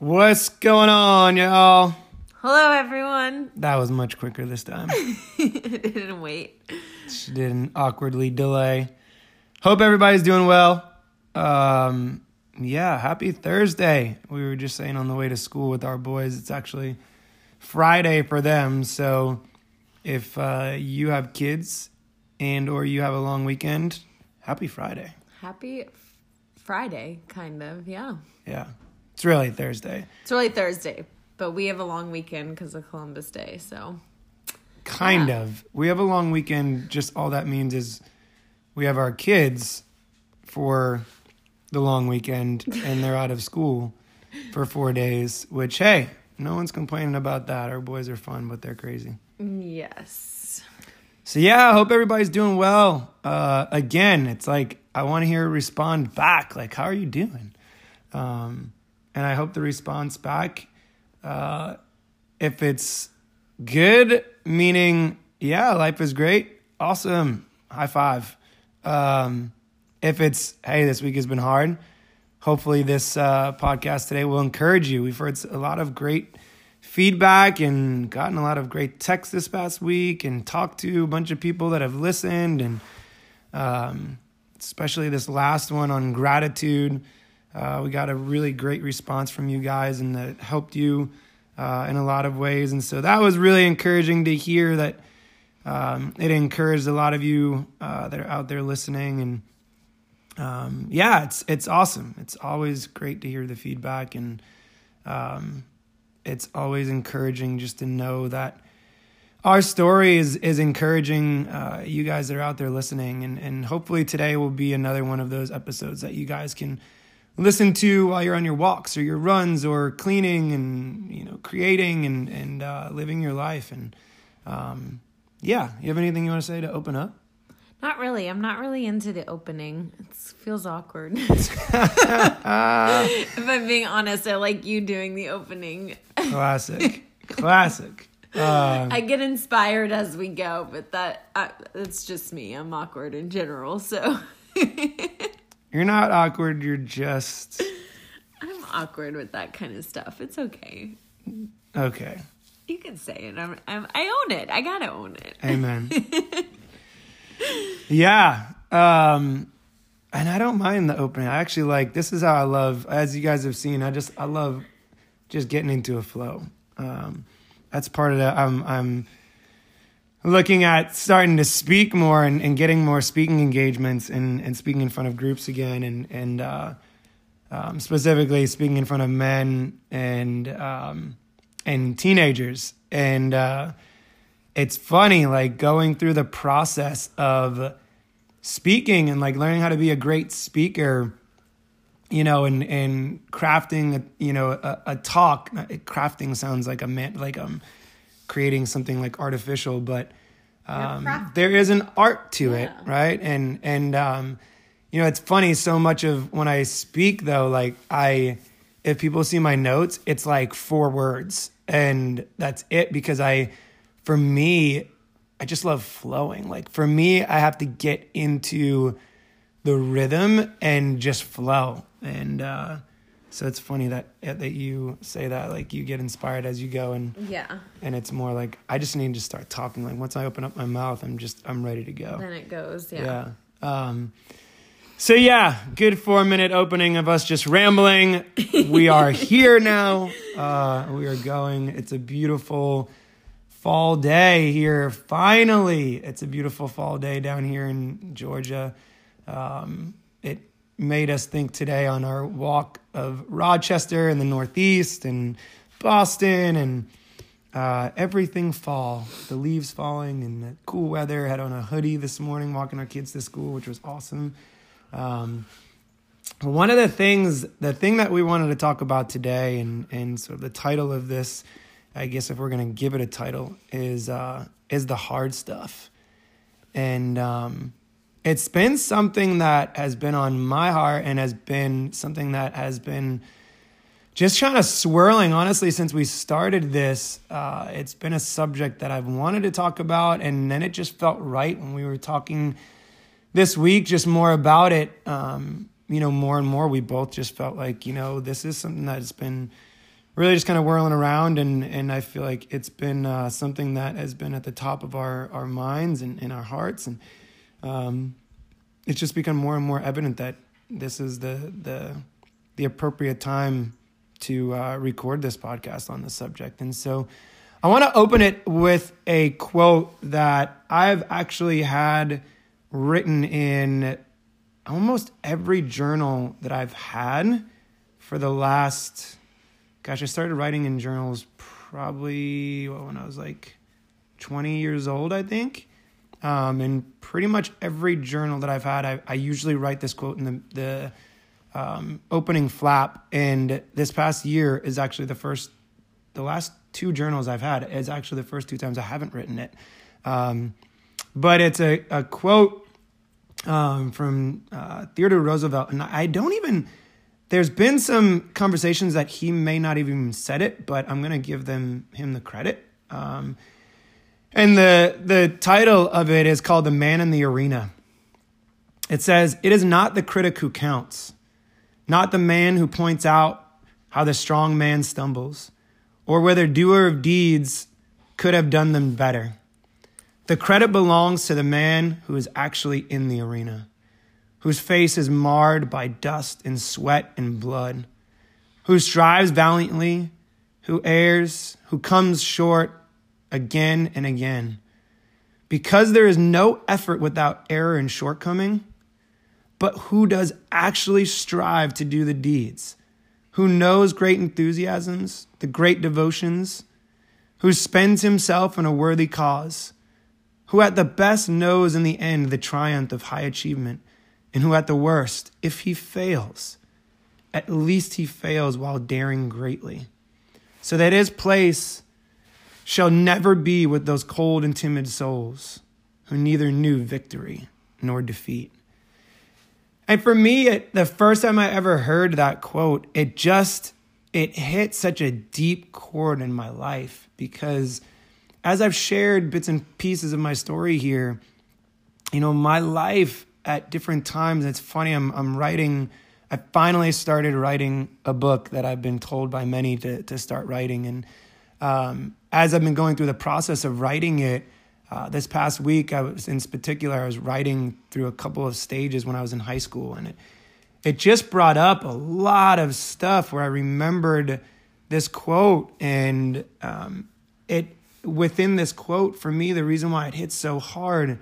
What's going on, y'all? Hello, everyone. That was much quicker this time. didn't wait. she didn't awkwardly delay. Hope everybody's doing well. Um, yeah, happy Thursday. We were just saying on the way to school with our boys, it's actually Friday for them. So if uh, you have kids and or you have a long weekend, happy Friday. Happy Friday, kind of. Yeah. Yeah. It's really Thursday. It's really Thursday, but we have a long weekend because of Columbus Day. So, Kind Yeah. of. We have a long weekend. Just all that means is we have our kids for the long weekend and they're out of school for four days, which, hey, no one's complaining about that. Our boys are fun, but they're crazy. yes. So, yeah, I hope everybody's doing well. Uh, again, it's like I want to hear respond back. Like, how are you doing? Um, and I hope the response back, uh, if it's good, meaning, yeah, life is great, awesome, high five. Um, if it's, hey, this week has been hard, hopefully this uh, podcast today will encourage you. We've heard a lot of great feedback and gotten a lot of great texts this past week and talked to a bunch of people that have listened and um, especially this last one on gratitude. Uh, we got a really great response from you guys and that helped you uh, in a lot of ways. And so that was really encouraging to hear that um, it encouraged a lot of you uh, that are out there listening. And um, yeah, it's it's awesome. It's always great to hear the feedback, and um, it's always encouraging just to know that our story is is encouraging uh, you guys that are out there listening, and and hopefully today will be another one of those episodes that you guys can listen to while you're on your walks or your runs or cleaning and you know creating and and uh, living your life. And um, yeah, you have anything you want to say to open up? Not really. I'm not really into the opening. It feels awkward. If I'm being honest, I like you doing the opening. Classic, classic. Um, I get inspired as we go, but that uh, it's just me. I'm awkward in general, so you're not awkward. You're just I'm awkward with that kind of stuff. It's okay. okay. You can say it. I'm, I'm I own it. I gotta own it. Amen. yeah. Um, and I don't mind the opening. I actually like this is how I love as you guys have seen, I just I love just getting into a flow. Um, that's part of that. I'm I'm looking at starting to speak more and, and getting more speaking engagements and, and speaking in front of groups again and and uh, um, specifically speaking in front of men and um, and teenagers. And uh, it's funny like going through the process of speaking and like learning how to be a great speaker you know and and crafting you know a, a talk. Crafting sounds like a man like i'm creating something like artificial but um, there is an art to it right? And and um, you know it's funny so much of when i speak though like i if people see my notes it's like four words and that's it because i for me i just love flowing. Like for me i have to get into the rhythm and just flow. And uh so it's funny that that you say that like you get inspired as you go and Yeah. and it's more like i just need to start talking like once i open up my mouth i'm just i'm ready to go Then it goes. Yeah. yeah. Um, so yeah, good four minute opening of us just rambling. We are here now. Uh, we are going. It's a beautiful fall day here. Finally, it's a beautiful fall day down here in Georgia. Um, made us think today on our walk of Rochester and the Northeast and Boston and uh, everything fall. The leaves falling and the cool weather. Had on a hoodie this morning walking our kids to school, which was awesome. Um, one of the things, the thing that we wanted to talk about today, and and sort of the title of this, I guess if we're gonna give it a title, is uh, is the hard stuff, and um, it's been something that has been on my heart and has been something that has been just kind of swirling honestly since we started this. Uh, it's been a subject that i've wanted to talk about and then it just felt right when we were talking this week just more about it. Um, you know more and more we both just felt like you know this is something that's been really just kind of whirling around, and and I feel like it's been uh, something that has been at the top of our our minds and in our hearts, and um, it's just become more and more evident that this is the the the appropriate time to uh, record this podcast on the subject, and so. I want to open it with a quote that I've actually had written in almost every journal that I've had for the last gosh, I started writing in journals probably well, when I was like 20 years old, I think. Um, and pretty much every journal that I've had, I, I usually write this quote in the, the um, opening flap. And this past year is actually the first, the last two journals I've had is actually the first two times I haven't written it. Um, but it's a, a quote um, from uh, Theodore Roosevelt. And I don't even, there's been some conversations that he may not even said it, but I'm going to give them him the credit. Um, and the the title of it is called "The Man in the Arena." It says, "It is not the critic who counts, not the man who points out how the strong man stumbles, or whether doer of deeds could have done them better. The credit belongs to the man who is actually in the arena." whose face is marred by dust and sweat and blood, who strives valiantly, who errs, who comes short again and again. Because there is no effort without error and shortcoming, but who does actually strive to do the deeds, who knows great enthusiasms, the great devotions, who spends himself in a worthy cause, who at the best knows in the end the triumph of high achievement? And who, at the worst, if he fails, at least he fails while daring greatly, so that his place shall never be with those cold and timid souls who neither knew victory nor defeat. And for me, it, the first time I ever heard that quote, it just it hit such a deep chord in my life because as I've shared bits and pieces of my story here, you know, my life at different times. It's funny, I'm, I'm writing, I finally started writing a book that I've been told by many to, to start writing. And um, as I've been going through the process of writing it, uh, this past week, I was in particular, I was writing through a couple of stages when I was in high school, and it it just brought up a lot of stuff where I remembered this quote, and um, it within this quote for me, the reason why it hit so hard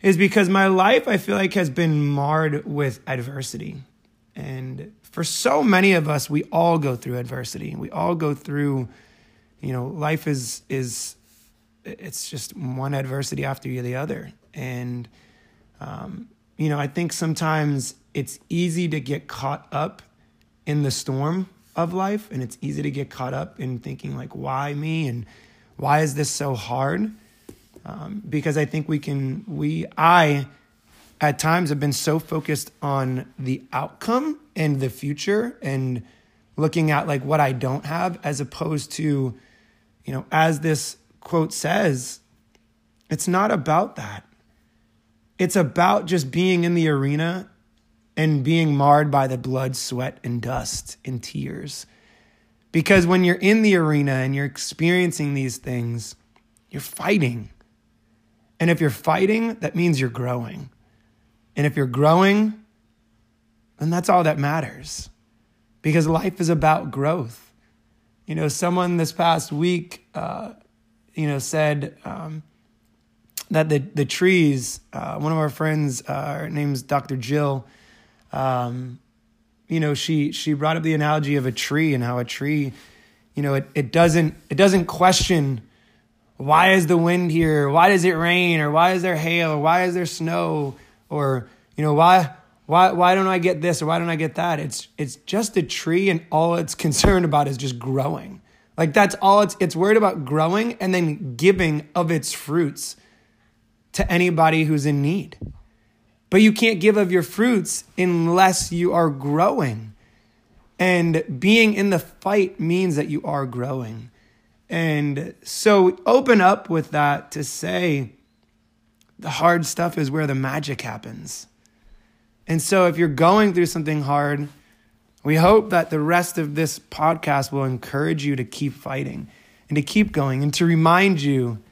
is because my life, I feel like, has been marred with adversity. And for so many of us, we all go through adversity. We all go through, you know, life is, is, it's just one adversity after the other. And, um, you know, I think sometimes it's easy to get caught up in the storm of life and it's easy to get caught up in thinking like why me and why is this so hard um, because I think we can, we, I, at times have been so focused on the outcome and the future and looking at like what I don't have as opposed to, you know, as this quote says, it's not about that. It's about just being in the arena and being marred by the blood, sweat, and dust and tears. Because when you're in the arena and you're experiencing these things, you're fighting. And if you're fighting, that means you're growing. And if you're growing, then that's all that matters because life is about growth. You know, someone this past week, uh, you know, said um, that the, the trees, uh, one of our friends, uh, her name's Dr. Jill, um, you know, she, she brought up the analogy of a tree and how a tree, you know, it, it doesn't, it doesn't question why is the wind here? Why does it rain? Or why is there hail? Or why is there snow? Or, you know, why why why don't I get this or why don't I get that? It's it's just a tree and all it's concerned about is just growing. Like that's all it's it's worried about growing and then giving of its fruits to anybody who's in need. But you can't give of your fruits unless you are growing. And being in the fight means that you are growing. And so open up with that to say the hard stuff is where the magic happens. And so if you're going through something hard, We hope that the rest of this podcast will encourage you to keep fighting and to keep going and to remind you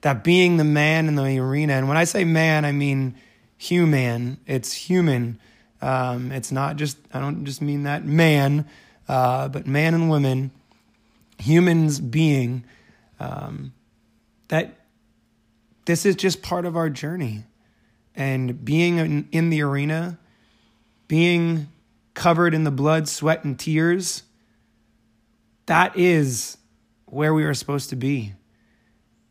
that being the man in the arena, and when I say man, I mean human, it's human. Um, it's not just, I don't just mean that man, uh, but man and women, humans being, um, that this is just part of our journey. And being in, in the arena, being covered in the blood, sweat, and tears, that is where we are supposed to be.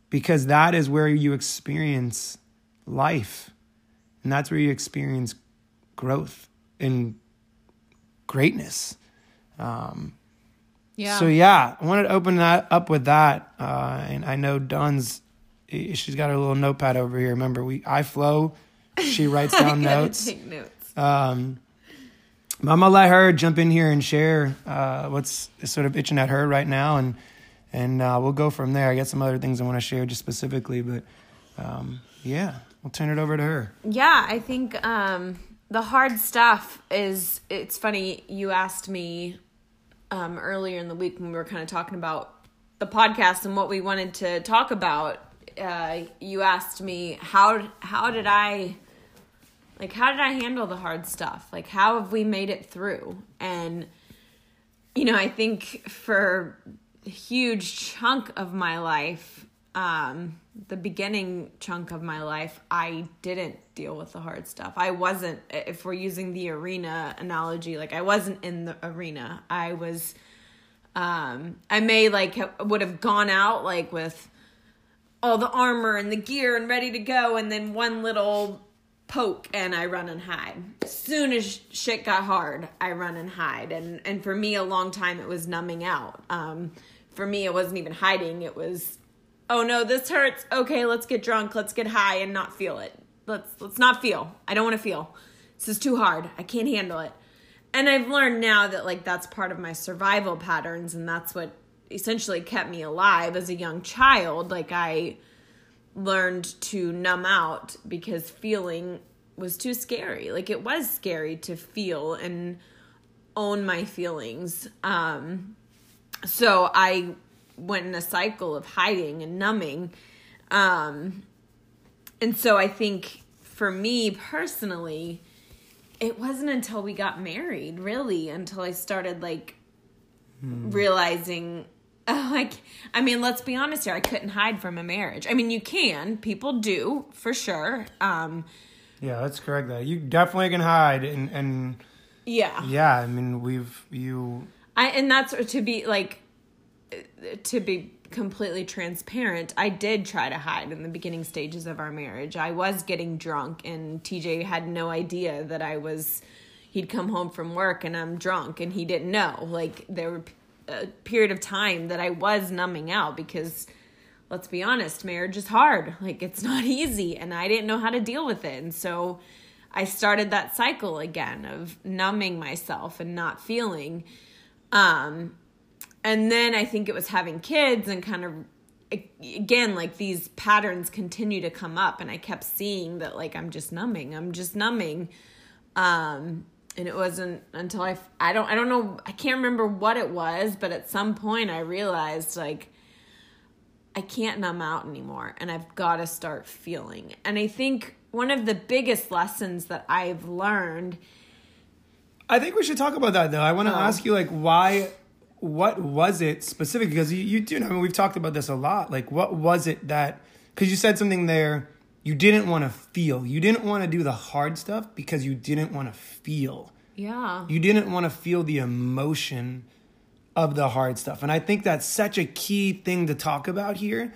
Because that is where you experience life. And that's where you experience growth and greatness. Um, Yeah. So yeah, I wanted to open that up with that, uh, and I know Dunn's, She's got her little notepad over here. Remember, we I flow. She writes down I notes. Take notes. Um, but I'm gonna let her jump in here and share uh, what's sort of itching at her right now, and and uh, we'll go from there. I got some other things I want to share just specifically, but um, yeah, we'll turn it over to her. Yeah, I think um, the hard stuff is. It's funny you asked me um, earlier in the week when we were kind of talking about the podcast and what we wanted to talk about. Uh, you asked me how how did I like how did I handle the hard stuff? Like how have we made it through? And you know, I think for a huge chunk of my life, um, the beginning chunk of my life, I didn't deal with the hard stuff. I wasn't, if we're using the arena analogy, like I wasn't in the arena. I was, um, I may like would have gone out like with all the armor and the gear and ready to go, and then one little poke and I run and hide. Soon as shit got hard, I run and hide. And and for me, a long time it was numbing out. Um, for me, it wasn't even hiding. It was, oh no, this hurts. Okay, let's get drunk. Let's get high and not feel it. Let's let's not feel. I don't want to feel. This is too hard. I can't handle it. And I've learned now that like that's part of my survival patterns, and that's what essentially kept me alive as a young child. Like I learned to numb out because feeling was too scary. Like it was scary to feel and own my feelings. Um, so I went in a cycle of hiding and numbing. Um, and so I think for me personally, it wasn't until we got married, really, until I started like realizing Oh, like I mean, let's be honest here. I couldn't hide from a marriage. I mean, you can. People do for sure. Um, Yeah, let's correct that. You definitely can hide, and and yeah. yeah, I mean we've you I and that's to be like to be completely transparent. I did try to hide in the beginning stages of our marriage. I was getting drunk, and TJ had no idea that I was. He'd come home from work and I'm drunk, and he didn't know. Like there were a period of time that I was numbing out because let's be honest, marriage is hard. Like it's not easy and I didn't know how to deal with it. And so I started that cycle again of numbing myself and not feeling. Um and then I think it was having kids and kind of again like these patterns continue to come up and I kept seeing that like I'm just numbing. I'm just numbing. Um and it wasn't until I I don't I don't know I can't remember what it was, but at some point I realized like I can't numb out anymore and I've got to start feeling. And I think one of the biggest lessons that I've learned I think we should talk about that though. I want to Oh. ask you like why what was it specific because you, you do I mean we've talked about this a lot. Like what was it that cuz you said something there you didn't want to feel. You didn't want to do the hard stuff because you didn't want to feel. yeah. You didn't want to feel the emotion of the hard stuff. And I think that's such a key thing to talk about here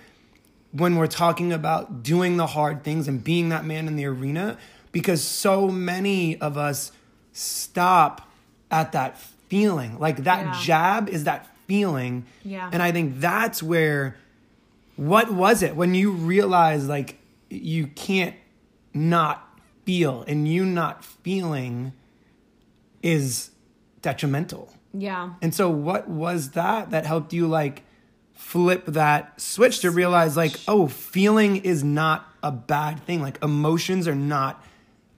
when we're talking about doing the hard things and being that man in the arena because so many of us stop at that feeling. Like that Yeah. jab is that feeling. Yeah. And I think that's where what was it when you realize like you can't not feel and you not feeling is detrimental. Yeah. And so what was that that helped you like flip that switch to realize like oh feeling is not a bad thing like emotions are not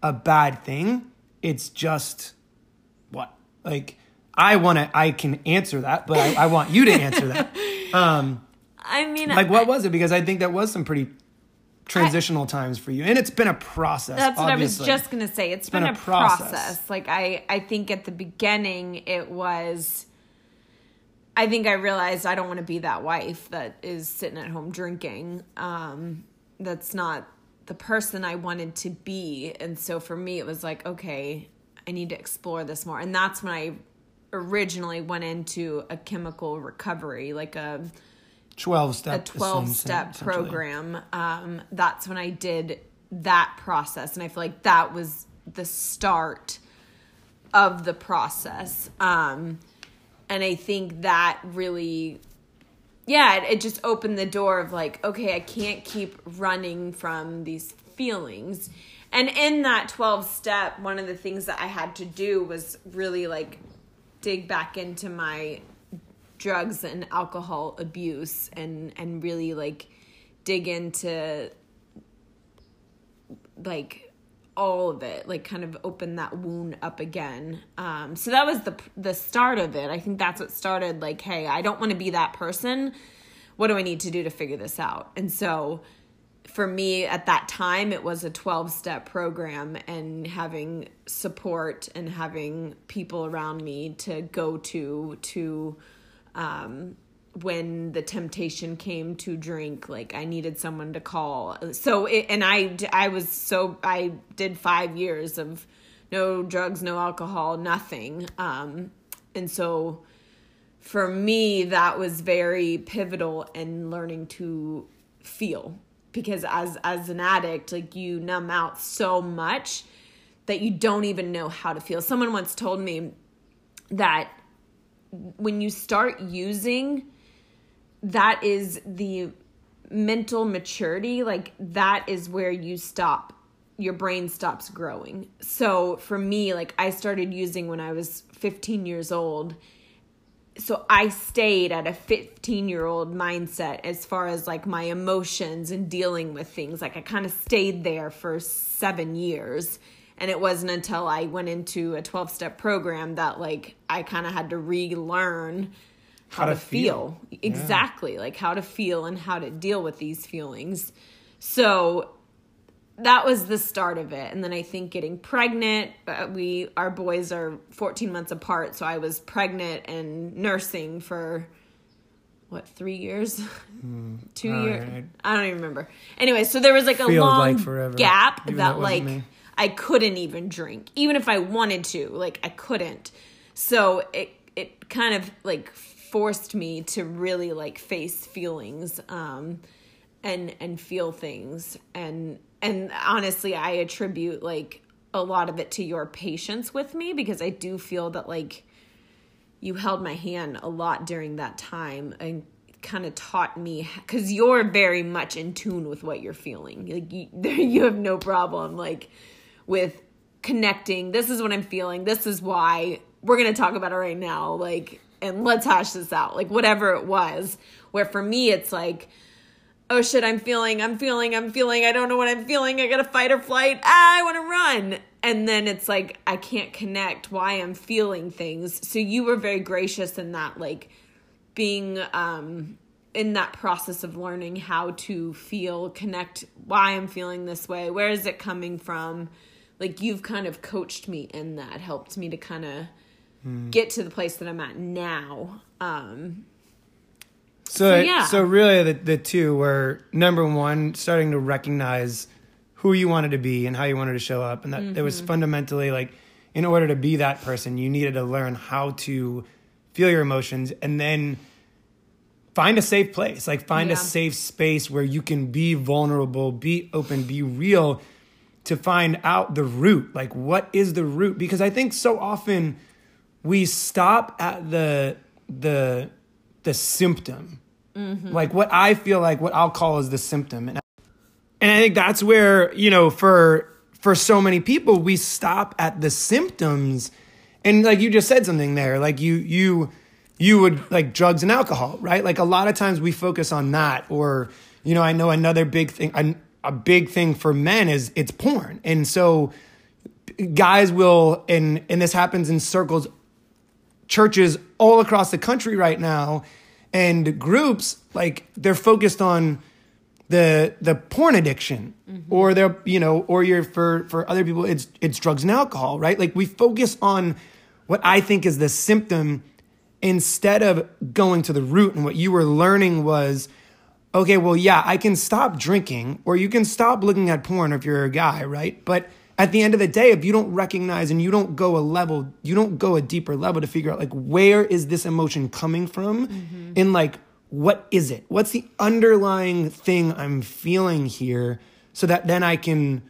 a bad thing it's just what like I want to. I can answer that, but I, I want you to answer that. Um, I mean, like, what I- was it? Because I think that was some pretty transitional times for you, and it's been a process. That's what. I was just gonna say. it's been, been a a process. process. Like I, I think at the beginning it was. I think I realized I don't want to be that wife that is sitting at home drinking. Um, that's not the person I wanted to be, and so for me it was like, okay, I need to explore this more, and that's when I originally went into a chemical recovery, like a twelve step a step, 12 step program um, that's when i did that process and i feel like that was the start of the process um, and i think that really yeah it, it just opened the door of like okay i can't keep running from these feelings and in that 12 step one of the things that i had to do was really like dig back into my drugs and alcohol abuse and and really like dig into like all of it like kind of open that wound up again. Um so that was the the start of it. I think that's what started like hey i don't want to be that person. What do i need to do to figure this out? And so for me at that time it was a 12 step program and having support and having people around me to go to to um, when the temptation came to drink like i needed someone to call. So it, and i i was so i did five years of no drugs no alcohol nothing. Um, and so for me that was very pivotal in learning to feel. Because as as an addict like you numb out so much that you don't even know how to feel. Someone once told me that when you start using that is the mental maturity like that is where you stop your brain stops growing so for me like i started using when i was 15 years old so I stayed at a 15 year old mindset as far as like my emotions and dealing with things. Like I kind of stayed there for seven years. And it wasn't until I went into a 12 step program that like I kind of had to relearn how, How to, to feel. feel. Exactly. Like how to feel and how to deal with these feelings. So that was the start of it and then i think getting pregnant we our boys are 14 months apart so i was pregnant and nursing for what three years hmm. two I years i don't even remember anyway so there was like a long like gap even that like me. I couldn't even drink. Even if i wanted to like i couldn't. So it it kind of like forced me to really like face feelings um and and feel things. And and honestly i attribute like a lot of it to your patience with me because i do feel that like you held my hand a lot during that time and kind of taught me because you're very much in tune with what you're feeling. Like you, you have no problem like with connecting this is what i'm feeling this is why we're gonna talk about it right now like and let's hash this out like whatever it was where for me it's like oh shit, I'm feeling, I'm feeling, I'm feeling, I don't know what I'm feeling, I gotta fight or flight, ah, I wanna run. And then it's like, I can't connect why I'm feeling things. So you were very gracious in that, like being um, in that process of learning how to feel, connect why I'm feeling this way, where is it coming from? Like you've kind of coached me in that, helped me to kind of get to the place that I'm at now. Um, So, yeah. so really, the, the two were number one, starting to recognize who you wanted to be and how you wanted to show up, and that it was Mm-hmm. fundamentally like, in order to be that person, you needed to learn how to feel your emotions, and then find a safe place, like find Yeah. a safe space where you can be vulnerable, be open, be real, to find out the root. Like, what is the root? Because I think so often we stop at the the the symptom mm-hmm. like what i feel like what i'll call is the symptom and, and i think that's where you know for for so many people we stop at the symptoms and like you just said something there like you you you would like drugs and alcohol right like a lot of times we focus on that or you know i know another big thing a big thing for men is it's porn. And so guys will and and this happens in circles churches all across the country right now and groups like they're focused on the the porn addiction. Mm-hmm. Or they're you know or you're for for other people it's it's drugs and alcohol right? Like we focus on what i think is the symptom instead of going to the root. And what you were learning was okay well yeah i can stop drinking or you can stop looking at porn if you're a guy right? But at the end of the day if you don't recognize and you don't go a level you don't go a deeper level to figure out like where is this emotion coming from? Mm-hmm. and like what is it? What's the underlying thing i'm feeling here so that then i can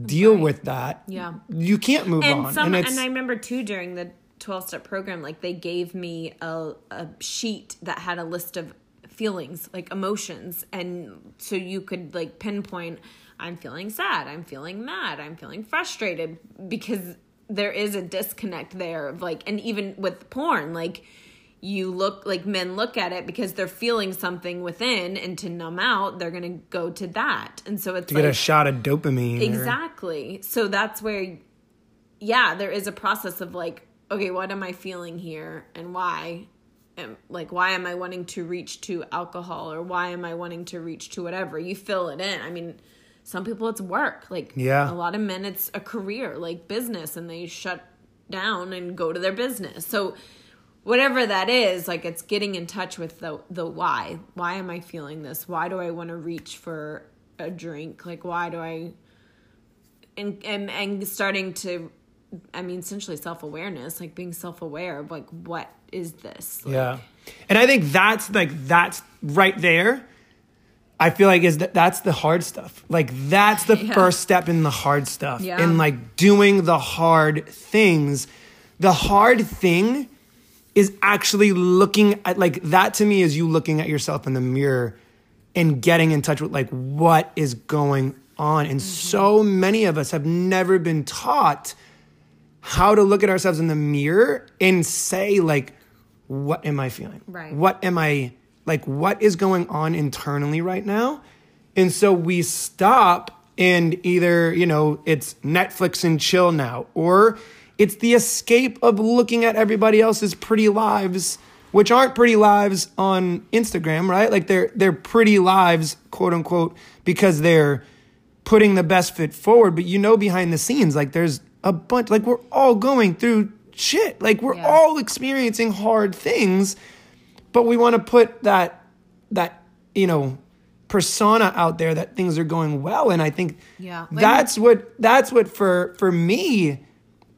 deal with that? Yeah. you can't move and on some and and, I remember too during the 12 step program like they gave me a, a sheet that had a list of feelings like emotions and so you could like pinpoint I'm feeling sad, I'm feeling mad, I'm feeling frustrated because there is a disconnect there of like and even with porn like you look like men look at it because they're feeling something within and to numb out they're going to go to that and so it's to like get a shot of dopamine or- Exactly. So that's where, yeah, there is a process of like, okay, what am I feeling here and why? And like, why am I wanting to reach to alcohol or why am I wanting to reach to whatever? You fill it in. I mean, some people it's work. Like, Yeah. a lot of men it's a career, like business, and they shut down and go to their business. So, whatever that is, like it's getting in touch with the the why. Why am I feeling this? Why do I want to reach for a drink? Like, why do I and and and starting to i mean essentially self-awareness like being self-aware of like what is this Like, Yeah. And I think that's like that's right there. I feel like is that that's the hard stuff. Like that's the Yeah. first step in the hard stuff. Yeah. In like doing the hard things. The hard thing is actually looking at like that to me is you looking at yourself in the mirror and getting in touch with like what is going on. And mm-hmm. so many of us have never been taught how to look at ourselves in the mirror and say like what am i feeling? Right. what am i like what is going on internally right now? And so we stop and either you know it's netflix and chill now or it's the escape of looking at everybody else's pretty lives which aren't pretty lives on instagram right? Like they're they're pretty lives quote unquote because they're putting the best fit forward, but you know behind the scenes, like there's a bunch, like we're all going through shit. Like we're Yeah. all experiencing hard things, but we want to put that that you know persona out there that things are going well. And I think Yeah. that's what that's what for for me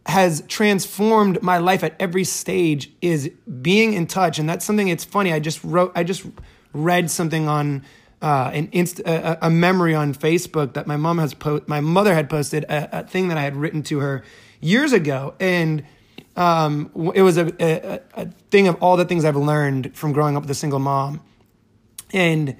has transformed my life at every stage is being in touch and that's something it's funny i just wrote i just read something on uh, an inst- a, a memory on facebook that my mom has po- my mother had posted a, a thing that i had written to her years ago and um, it was a, a, a thing of all the things i've learned from growing up with a single mom and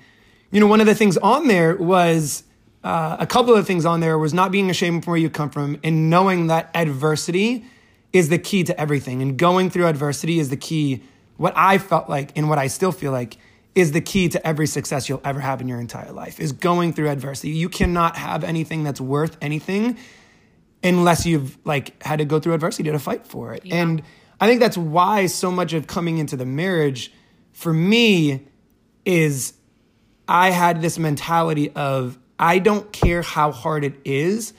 you know, one of the things on there was uh, a couple of things on there was not being ashamed from where you come from and knowing that adversity is the key to everything. And going through adversity is the key. What I felt like and what I still feel like is the key to every success you'll ever have in your entire life is going through adversity. You cannot have anything that's worth anything unless you've like had to go through adversity to fight for it. And I think that's why so much of coming into the marriage for me is I had this mentality of I don't care how hard it is,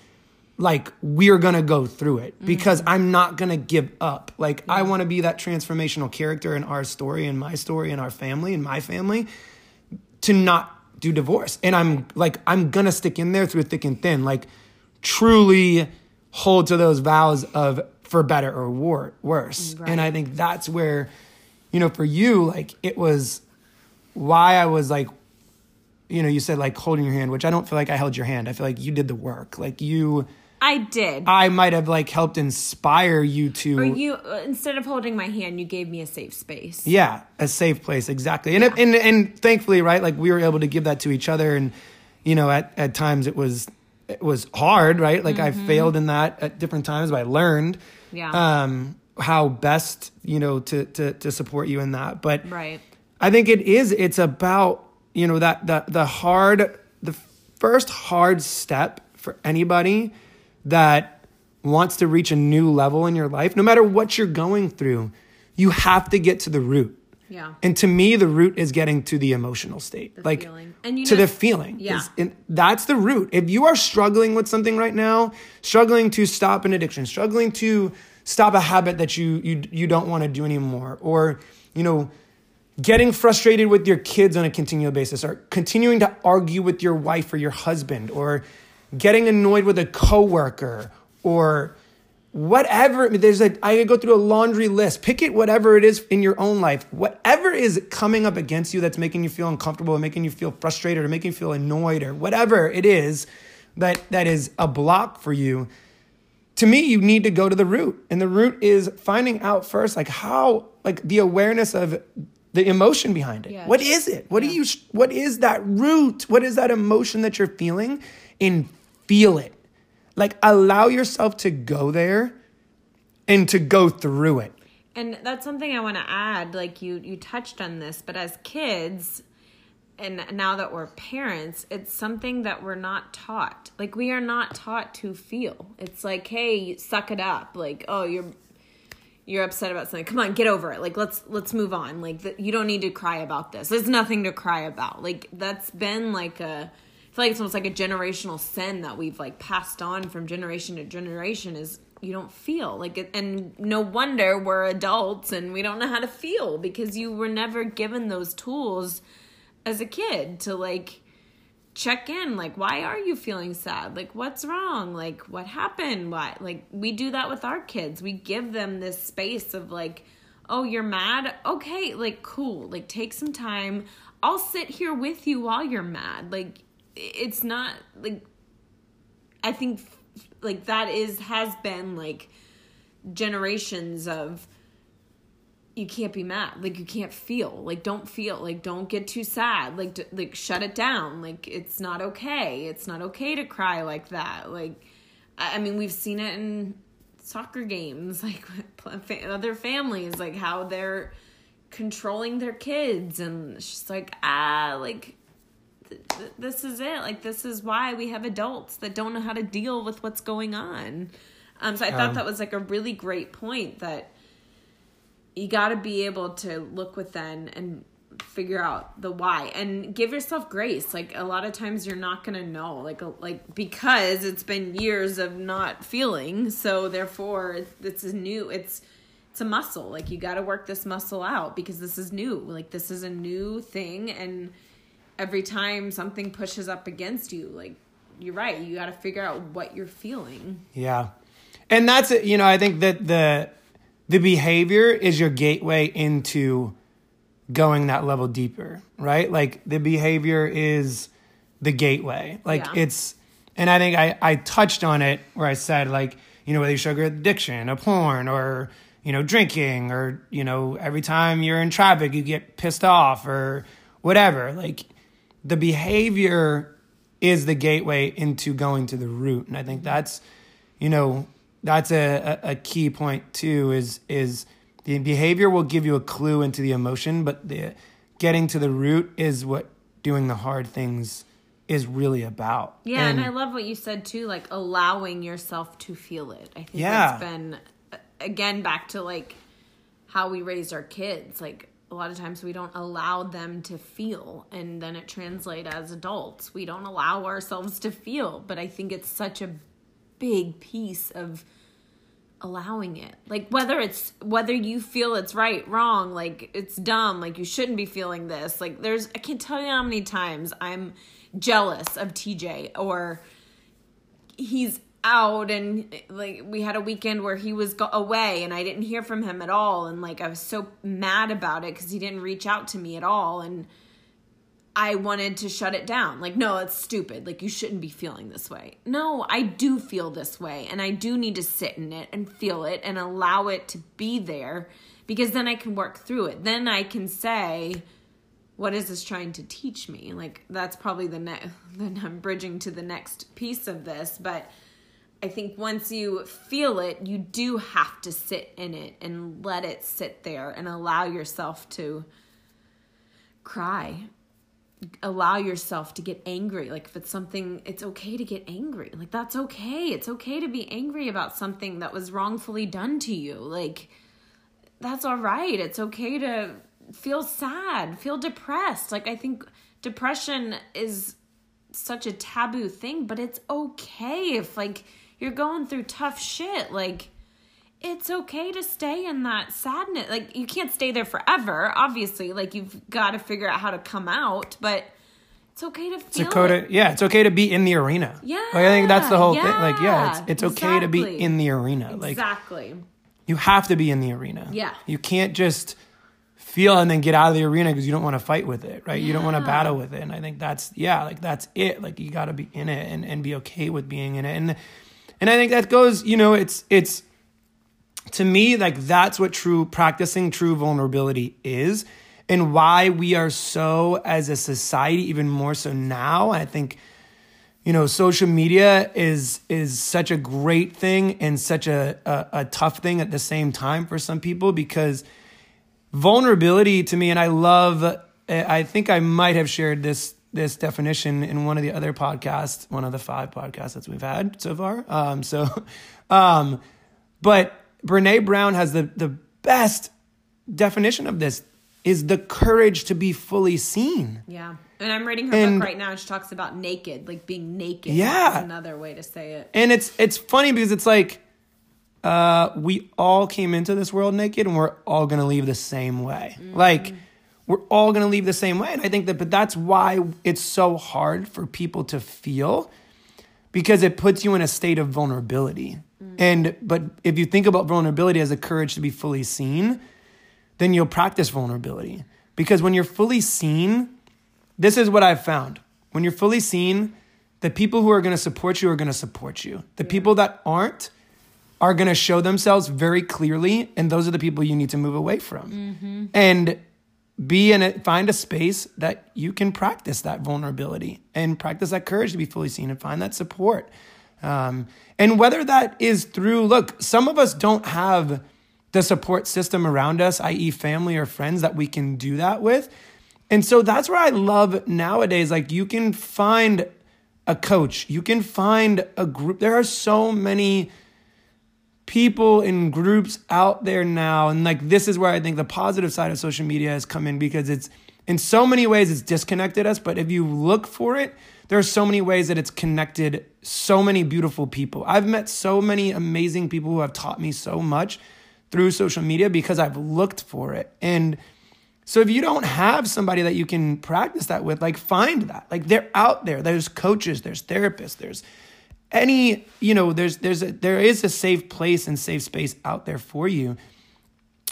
like we're gonna go through it because mm-hmm. I'm not gonna give up. Like I want to be that transformational character in our story and my story and our family and my family to not do divorce. And I'm like I'm gonna stick in there through thick and thin. Like truly hold to those vows of for better or wor- worse. And I think that's where, you know, for you, like it was why I was like, you know, you said like holding your hand, which I don't feel like I held your hand. I feel like you did the work. Like you, i did I might have like helped inspire you to, or you uh, instead of holding my hand you gave me a safe space yeah, a safe place exactly. And it, and and thankfully, right, like we were able to give that to each other. And you know, at at times it was it was hard, right? Like I failed in that at different times, but I learned, Yeah. um, how best you know to to to support you in that. But right I think it is. It's about you know that the the hard the first hard step for anybody that wants to reach a new level in your life, no matter what you're going through. you have to get to the root. Yeah. And to me, the root is getting to the emotional state, like feeling. And you to know- the feeling. Yeah. is- and that's the root. If you are struggling with something right now, struggling to stop an addiction, struggling to stop a habit that you you you don't want to do anymore, or you know, getting frustrated with your kids on a continual basis, or continuing to argue with your wife or your husband, or getting annoyed with a coworker, or whatever. There's a i could go through a laundry list. Pick it whatever it is in your own life. Whatever is coming up against you that's making you feel uncomfortable or making you feel frustrated or making you feel annoyed or whatever it is that that is a block for you to me you need to go to the root. And the root is finding out first like how like the awareness of the emotion behind it. Yeah. what is it? What do you what is that root? What is that emotion that you're feeling and feel it like allow yourself to go there and to go through it And that's something I want to add. Like you, you touched on this, but as kids, and now that we're parents, it's something that we're not taught. Like we are not taught to feel. It's like, hey, suck it up. Like, oh, you're you're upset about something. Come on, get over it. Like let's let's move on. Like th- you don't need to cry about this. There's nothing to cry about. Like that's been like a feel like it's almost like a generational sin that we've like passed on from generation to generation is you don't feel like it and no wonder we're adults and we don't know how to feel because you were never given those tools as a kid to like check in like why are you feeling sad? Like what's wrong? Like what happened? Why like we do that with our kids. We give them this space of like oh you're mad? Okay like cool. Like take some time. I'll sit here with you while you're mad. Like it's not like i think like that is has been like generations of you can't be mad. Like you can't feel. Like don't feel. Like don't get too sad. Like d- like shut it down. Like it's not okay. It's not okay to cry like that. Like i I mean we've seen it in soccer games like other families like how they're controlling their kids and just like ah like th- th- this is it. Like this is why we have adults that don't know how to deal with what's going on. Um so i thought Um, that was like a really great point that you got to be able to look within and figure out the why and give yourself grace. Like a lot of times you're not going to know like like because it's been years of not feeling so therefore it's a new it's it's a muscle. Like you got to work this muscle out because this is new. Like this is a new thing and every time something pushes up against you like you're right you got to figure out what you're feeling Yeah. And that's it. You know, I think that the the behavior is your gateway into going that level deeper, right? Like the behavior is the gateway. Like Yeah. it's and I think I, I touched on it where I said like, you know, whether you sugar addiction, a porn or, you know, drinking or, you know, every time you're in traffic you get pissed off or whatever. Like the behavior is the gateway into going to the root. And I think that's, you know, that's a, a, key point too, is is the behavior will give you a clue into the emotion, but the getting to the root is what doing the hard things is really about. Yeah, and, I love what you said too, like allowing yourself to feel it. I think Yeah. that's been again back to like how we raised our kids. Like a lot of times we don't allow them to feel and then it translates as adults. We don't allow ourselves to feel, but I think it's such a big piece of allowing it like whether it's whether you feel it's right wrong like it's dumb like you shouldn't be feeling this like there's i can't tell you how many times i'm jealous of tj or he's out and like we had a weekend where he was go- away and i didn't hear from him at all and like i was so mad about it because he didn't reach out to me at all and I wanted to shut it down. Like, no, it's stupid. Like, you shouldn't be feeling this way. No, I do feel this way, and I do need to sit in it and feel it and allow it to be there because then I can work through it. Then I can say, what is this trying to teach me? Like, that's probably the next, then I'm bridging to the next piece of this, but. I think once you feel it, you do have to sit in it and let it sit there and allow yourself to cry allow yourself to get angry. Like if it's something, it's okay to get angry. Like that's okay. It's okay to be angry about something that was wrongfully done to you. Like that's all right. It's okay to feel sad, feel depressed. Like I think depression is such a taboo thing, but it's okay if like you're going through tough shit. Like it's okay to stay in that sadness. Like you can't stay there forever, obviously. Like you've got to figure out how to come out, but it's okay to feel it. yeah, it's okay to be in the arena. Yeah, like, I think that's the whole thing. Like, yeah, yeah, it's it's okay to be in the arena. Like, Exactly. you have to be in the arena. Yeah. you can't just feel and then get out of the arena because you don't want to fight with it, right? You don't want to battle with it. And I think that's yeah, like that's it. Like you got to be in it and and be okay with being in it. And and I think that goes, you know, it's it's to me like that's what true practicing true vulnerability is and why we are so as a society even more so now. I think you know social media is is such a great thing and such a, a, a tough thing at the same time for some people because vulnerability to me and i love i think i might have shared this this definition in one of the other podcasts one of the five podcasts that we've had so far um so um but brene brown has the the best definition of this is the courage to be fully seen Yeah. And I'm reading her And- book right now and she talks about naked, like being naked. Yeah. That's another way to say it. and it's it's funny because it's like uh we all came into this world naked and we're all gonna leave the same way like we're all gonna leave the same way and i think that but that's why it's so hard for people to feel because it puts you in a state of vulnerability mm. and but if you think about vulnerability as a courage to be fully seen then you'll practice vulnerability because when you're fully seen this is what I've found. When you're fully seen, the people who are going to support you are going to support you. The people that aren't are going to show themselves very clearly, and those are the people you need to move away from. Mm-hmm. And be in it, find a space that you can practice that vulnerability and practice that courage to be fully seen and find that support. Um, and whether that is through, look, some of us don't have the support system around us, i.e., family or friends that we can do that with. And so that's where I love nowadays. Like you can find a coach, you can find a group. There are so many people in groups out there now. And like this is where I think the positive side of social media has come in because it's in so many ways it's disconnected us. But if you look for it, there are so many ways that it's connected so many beautiful people. I've met so many amazing people who have taught me so much through social media because I've looked for it. And so if you don't have somebody that you can practice that with, like find that. Like they're out there. There's coaches, there's therapists, there's any, you know, there's there's a, there is a safe place and safe space out there for you.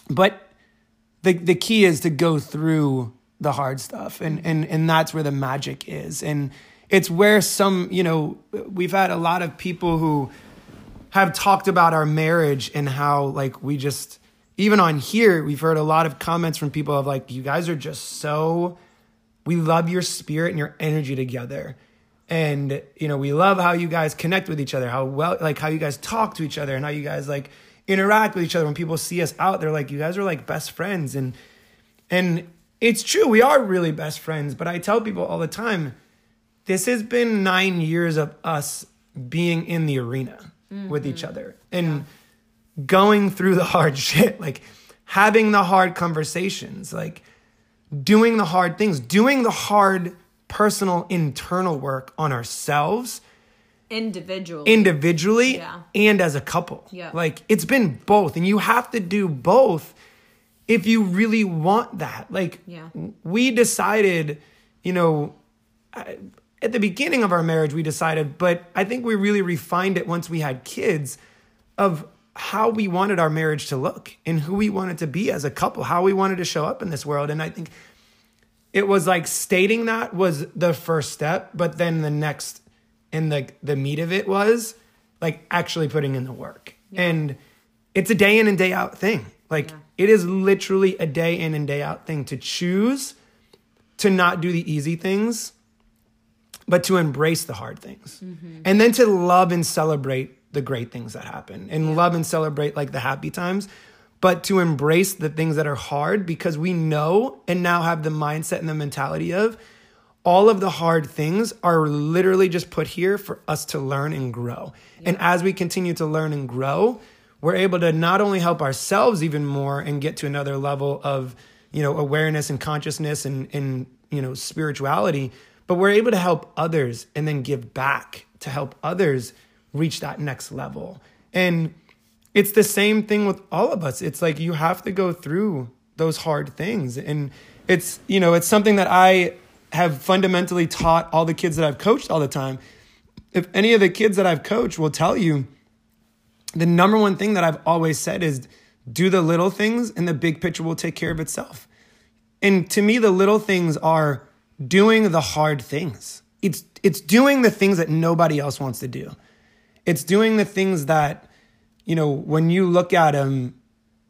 But the the key is to go through the hard stuff and and and that's where the magic is. And it's where some, you know, we've had a lot of people who have talked about our marriage and how like we just even on here we've heard a lot of comments from people of like you guys are just so we love your spirit and your energy together and you know we love how you guys connect with each other how well like how you guys talk to each other and how you guys like interact with each other. When people see us out they're like you guys are like best friends. And and it's true we are really best friends but i tell people all the time this has been 9 years of us being in the arena mm-hmm. with each other and going through the hard shit, like having the hard conversations, like doing the hard things, doing the hard personal internal work on ourselves Individually. individually Yeah. and as a couple. Yeah. Like it's been both and you have to do both if you really want that. Like Yeah. we decided, you know, at the beginning of our marriage we decided, but I think we really refined it once we had kids of how we wanted our marriage to look and who we wanted to be as a couple, how we wanted to show up in this world. And I think it was like stating that was the first step, but then the next and the the meat of it was like actually putting in the work. And it's a day in and day out thing. Like it is literally a day in and day out thing to choose to not do the easy things, but to embrace the hard things. Mm-hmm. And then to love and celebrate the great things that happen and love and celebrate like the happy times, but to embrace the things that are hard because we know and now have the mindset and the mentality of all of the hard things are literally just put here for us to learn and grow. And as we continue to learn and grow, we're able to not only help ourselves even more and get to another level of, you know, awareness and consciousness and, and you know, spirituality, but we're able to help others and then give back to help others reach that next level. And it's the same thing with all of us. It's like you have to go through those hard things. And it's, you know, it's something that I have fundamentally taught all the kids that I've coached all the time. If any of the kids that I've coached will tell you, the number one thing that I've always said is do the little things and the big picture will take care of itself. And to me, the little things are doing the hard things. It's, it's doing the things that nobody else wants to do. It's doing the things that, you know, when you look at them,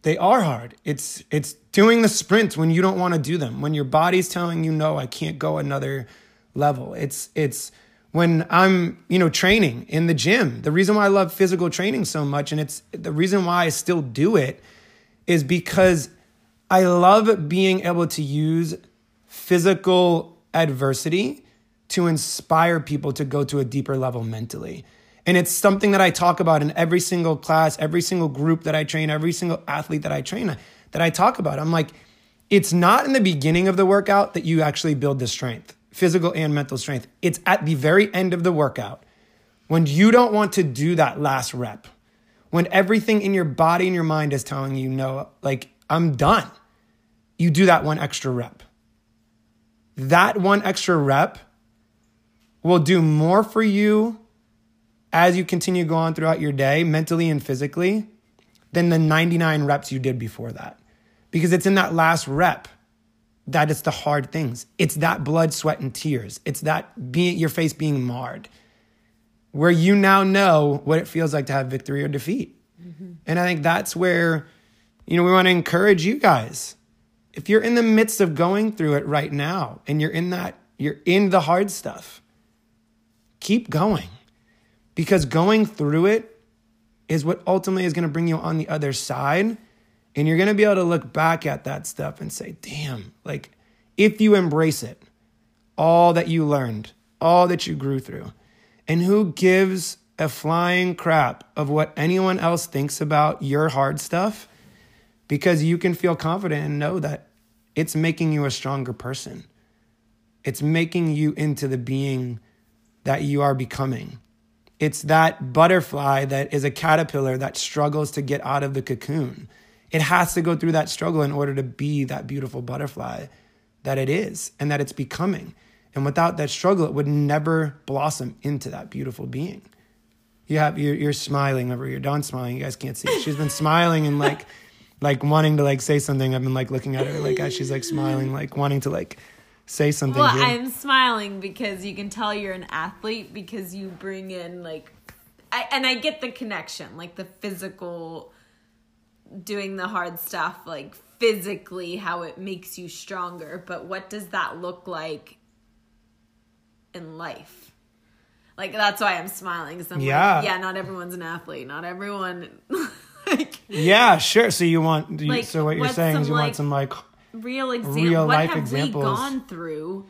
they are hard. It's, it's doing the sprints when you don't want to do them, when your body's telling you, no, I can't go another level. It's, it's, when I'm, you know, training in the gym. The reason why I love physical training so much and it's the reason why I still do it is because I love being able to use physical adversity to inspire people to go to a deeper level mentally. And it's something that I talk about in every single class, every single group that I train, every single athlete that I train that I talk about. I'm like, it's not in the beginning of the workout that you actually build the strength, physical and mental strength. It's at the very end of the workout when you don't want to do that last rep, when everything in your body and your mind is telling you, no, like, I'm done. You do that one extra rep. That one extra rep will do more for you as you continue going throughout your day, mentally and physically, than the 99 reps you did before that. Because it's in that last rep that it's the hard things. It's that blood, sweat, and tears. It's that being your face being marred, where you now know what it feels like to have victory or defeat. Mm-hmm. And I think that's where, you know, we want to encourage you guys. If you're in the midst of going through it right now and you're in that, you're in the hard stuff, keep going because going through it is what ultimately is going to bring you on the other side. And you're going to be able to look back at that stuff and say, damn, like if you embrace it, all that you learned, all that you grew through, and who gives a flying crap of what anyone else thinks about your hard stuff because you can feel confident and know that it's making you a stronger person. It's making you into the being that you are becoming. It's that butterfly that is a caterpillar that struggles to get out of the cocoon. It has to go through that struggle in order to be that beautiful butterfly that it is and that it's becoming. And without that struggle, it would never blossom into that beautiful being. You have you're, you're smiling over here. Dawn's smiling. You guys can't see. She's been smiling and like like wanting to like say something. I've been like looking at her like as she's like smiling, like wanting to like say something. Well, here. I'm smiling because you can tell you're an athlete because you bring in like, I, and I get the connection, like the physical, doing the hard stuff, like physically how it makes you stronger. But what does that look like in life? Like that's why I'm smiling. I'm yeah, like, yeah. Not everyone's an athlete. Not everyone. like, yeah, sure. So you want? like, so what you're saying is you like, want some like real example. Real what have examples. we gone through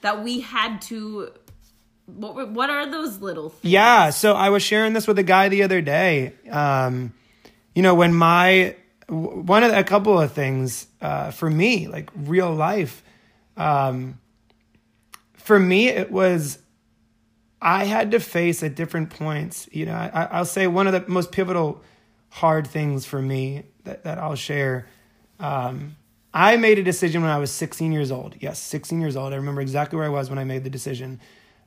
that we had to? What what are those little things? Yeah, so I was sharing this with a guy the other day. Um, you know, when my one of the, a couple of things uh, for me, like real life, um, for me it was I had to face at different points. You know, I, I'll say one of the most pivotal hard things for me that, that I'll share. Um, I made a decision when I was 16 years old. Yes, 16 years old. I remember exactly where I was when I made the decision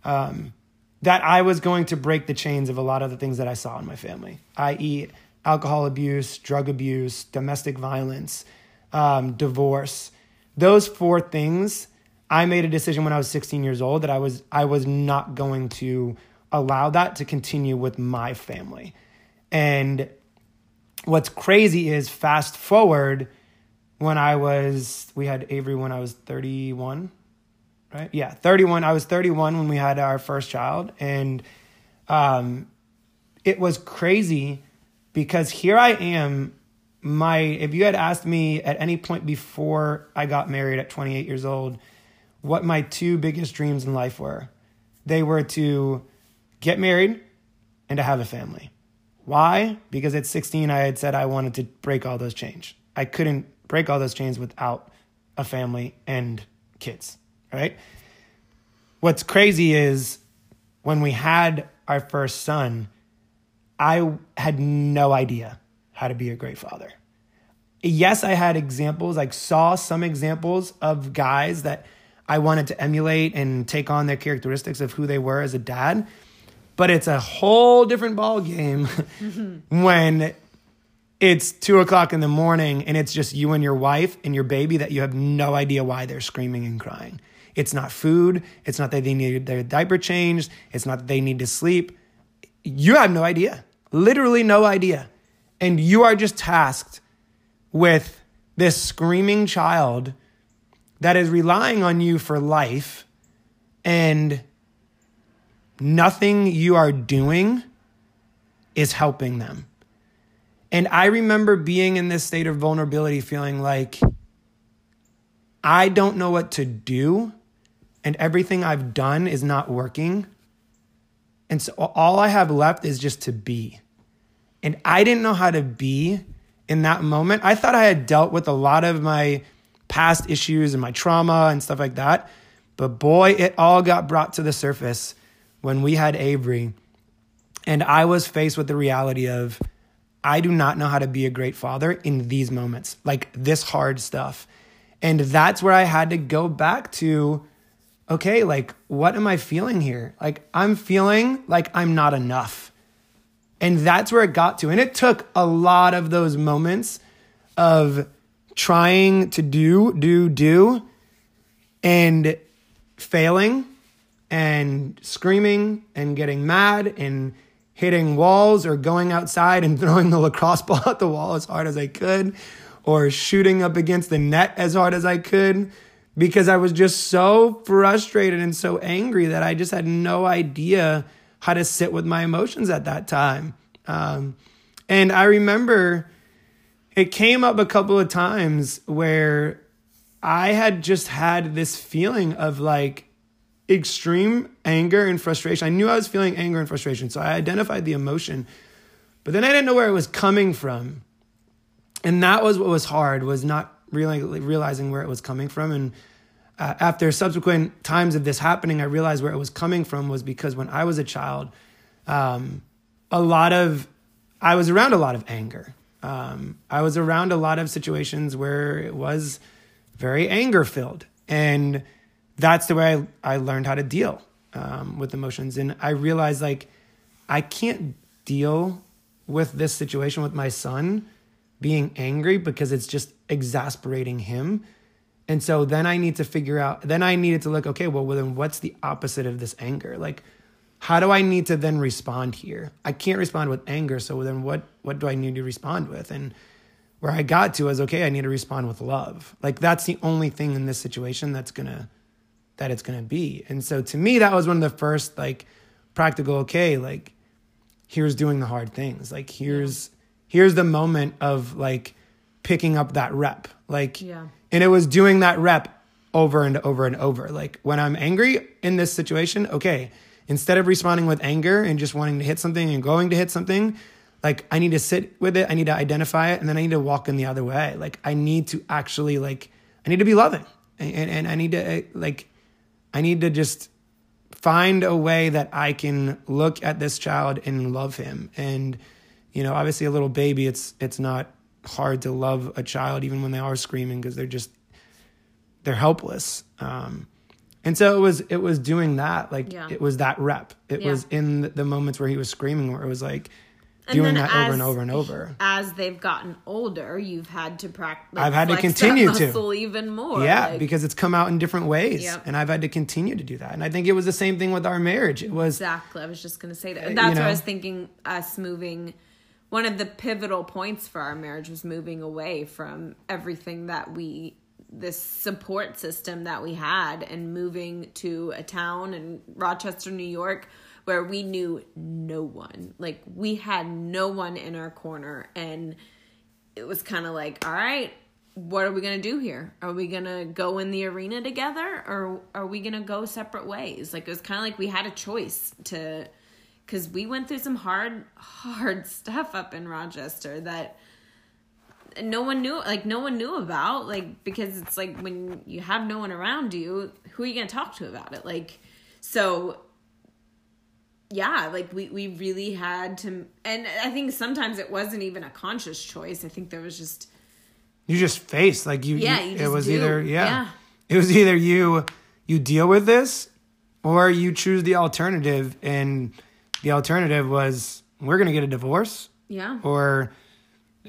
um, that I was going to break the chains of a lot of the things that I saw in my family, i.e., alcohol abuse, drug abuse, domestic violence, um, divorce. Those four things, I made a decision when I was 16 years old that I was I was not going to allow that to continue with my family. And what's crazy is fast forward when I was, we had Avery when I was 31, right? Yeah, 31. I was 31 when we had our first child. And um, it was crazy because here I am. My, if you had asked me at any point before I got married at 28 years old, what my two biggest dreams in life were, they were to get married and to have a family. Why? Because at 16, I had said I wanted to break all those chains. I couldn't break all those chains without a family and kids, right? What's crazy is when we had our first son, I had no idea how to be a great father. Yes, I had examples, like saw some examples of guys that I wanted to emulate and take on their characteristics of who they were as a dad. But it's a whole different ball game when it's two o'clock in the morning and it's just you and your wife and your baby that you have no idea why they're screaming and crying. It's not food. It's not that they need their diaper changed. It's not that they need to sleep. You have no idea, literally no idea. And you are just tasked with this screaming child that is relying on you for life and nothing you are doing is helping them. And I remember being in this state of vulnerability, feeling like I don't know what to do, and everything I've done is not working. And so all I have left is just to be. And I didn't know how to be in that moment. I thought I had dealt with a lot of my past issues and my trauma and stuff like that. But boy, it all got brought to the surface when we had Avery. And I was faced with the reality of I do not know how to be a great father in these moments, like this hard stuff. And that's where I had to go back to okay, like, what am I feeling here? Like, I'm feeling like I'm not enough. And that's where it got to. And it took a lot of those moments of trying to do, do, do, and failing and screaming and getting mad and hitting walls or going outside and throwing the lacrosse ball at the wall as hard as I could or shooting up against the net as hard as I could because I was just so frustrated and so angry that I just had no idea how to sit with my emotions at that time. Um, and I remember it came up a couple of times where I had just had this feeling of like extreme anger and frustration. I knew I was feeling anger and frustration, so I identified the emotion, but then I didn't know where it was coming from. And that was what was hard was not really realizing where it was coming from and uh, after subsequent times of this happening, I realized where it was coming from was because when I was a child, um, a lot of I was around a lot of anger. Um, I was around a lot of situations where it was very anger filled, and that's the way I, I learned how to deal um, with emotions. And I realized like I can't deal with this situation with my son being angry because it's just exasperating him and so then I need to figure out, then I needed to look, okay, well, well, then what's the opposite of this anger? Like, how do I need to then respond here? I can't respond with anger. So then what, what do I need to respond with? And where I got to is, okay, I need to respond with love. Like, that's the only thing in this situation that's going to, that it's going to be. And so to me, that was one of the first, like, practical, okay, like, here's doing the hard things. Like, here's, here's the moment of, like, picking up that rep. Like, yeah and it was doing that rep over and over and over. Like when I'm angry in this situation, okay, instead of responding with anger and just wanting to hit something and going to hit something, like I need to sit with it, I need to identify it, and then I need to walk in the other way. Like I need to actually like I need to be loving, and and I need to eh, like I need to just find a way that I can look at this child and love him. And you know, obviously, a little baby, it's it's not hard to love a child even when they are screaming because they're just they're helpless. Um, and so it was it was doing that like yeah. it was that rep. It yeah. was in the moments where he was screaming where it was like doing that as, over and over and over. As they've gotten older, you've had to practice. I've had to continue to even more. Yeah, like, because it's come out in different ways, yep. and I've had to continue to do that. And I think it was the same thing with our marriage. It was exactly. I was just going to say that. Uh, That's you know, what I was thinking. Us moving one of the pivotal points for our marriage was moving away from everything that we this support system that we had and moving to a town in Rochester, New York where we knew no one. Like we had no one in our corner and it was kind of like, all right, what are we going to do here? Are we going to go in the arena together or are we going to go separate ways? Like it was kind of like we had a choice to because we went through some hard, hard stuff up in Rochester that no one knew like no one knew about like because it's like when you have no one around you who are you going to talk to about it like so yeah like we we really had to and i think sometimes it wasn't even a conscious choice i think there was just You just face like you. Yeah, you- you it was do. either yeah, Yeah. It was either you you deal with this, or you choose the alternative, and the alternative was we're gonna get a divorce, yeah or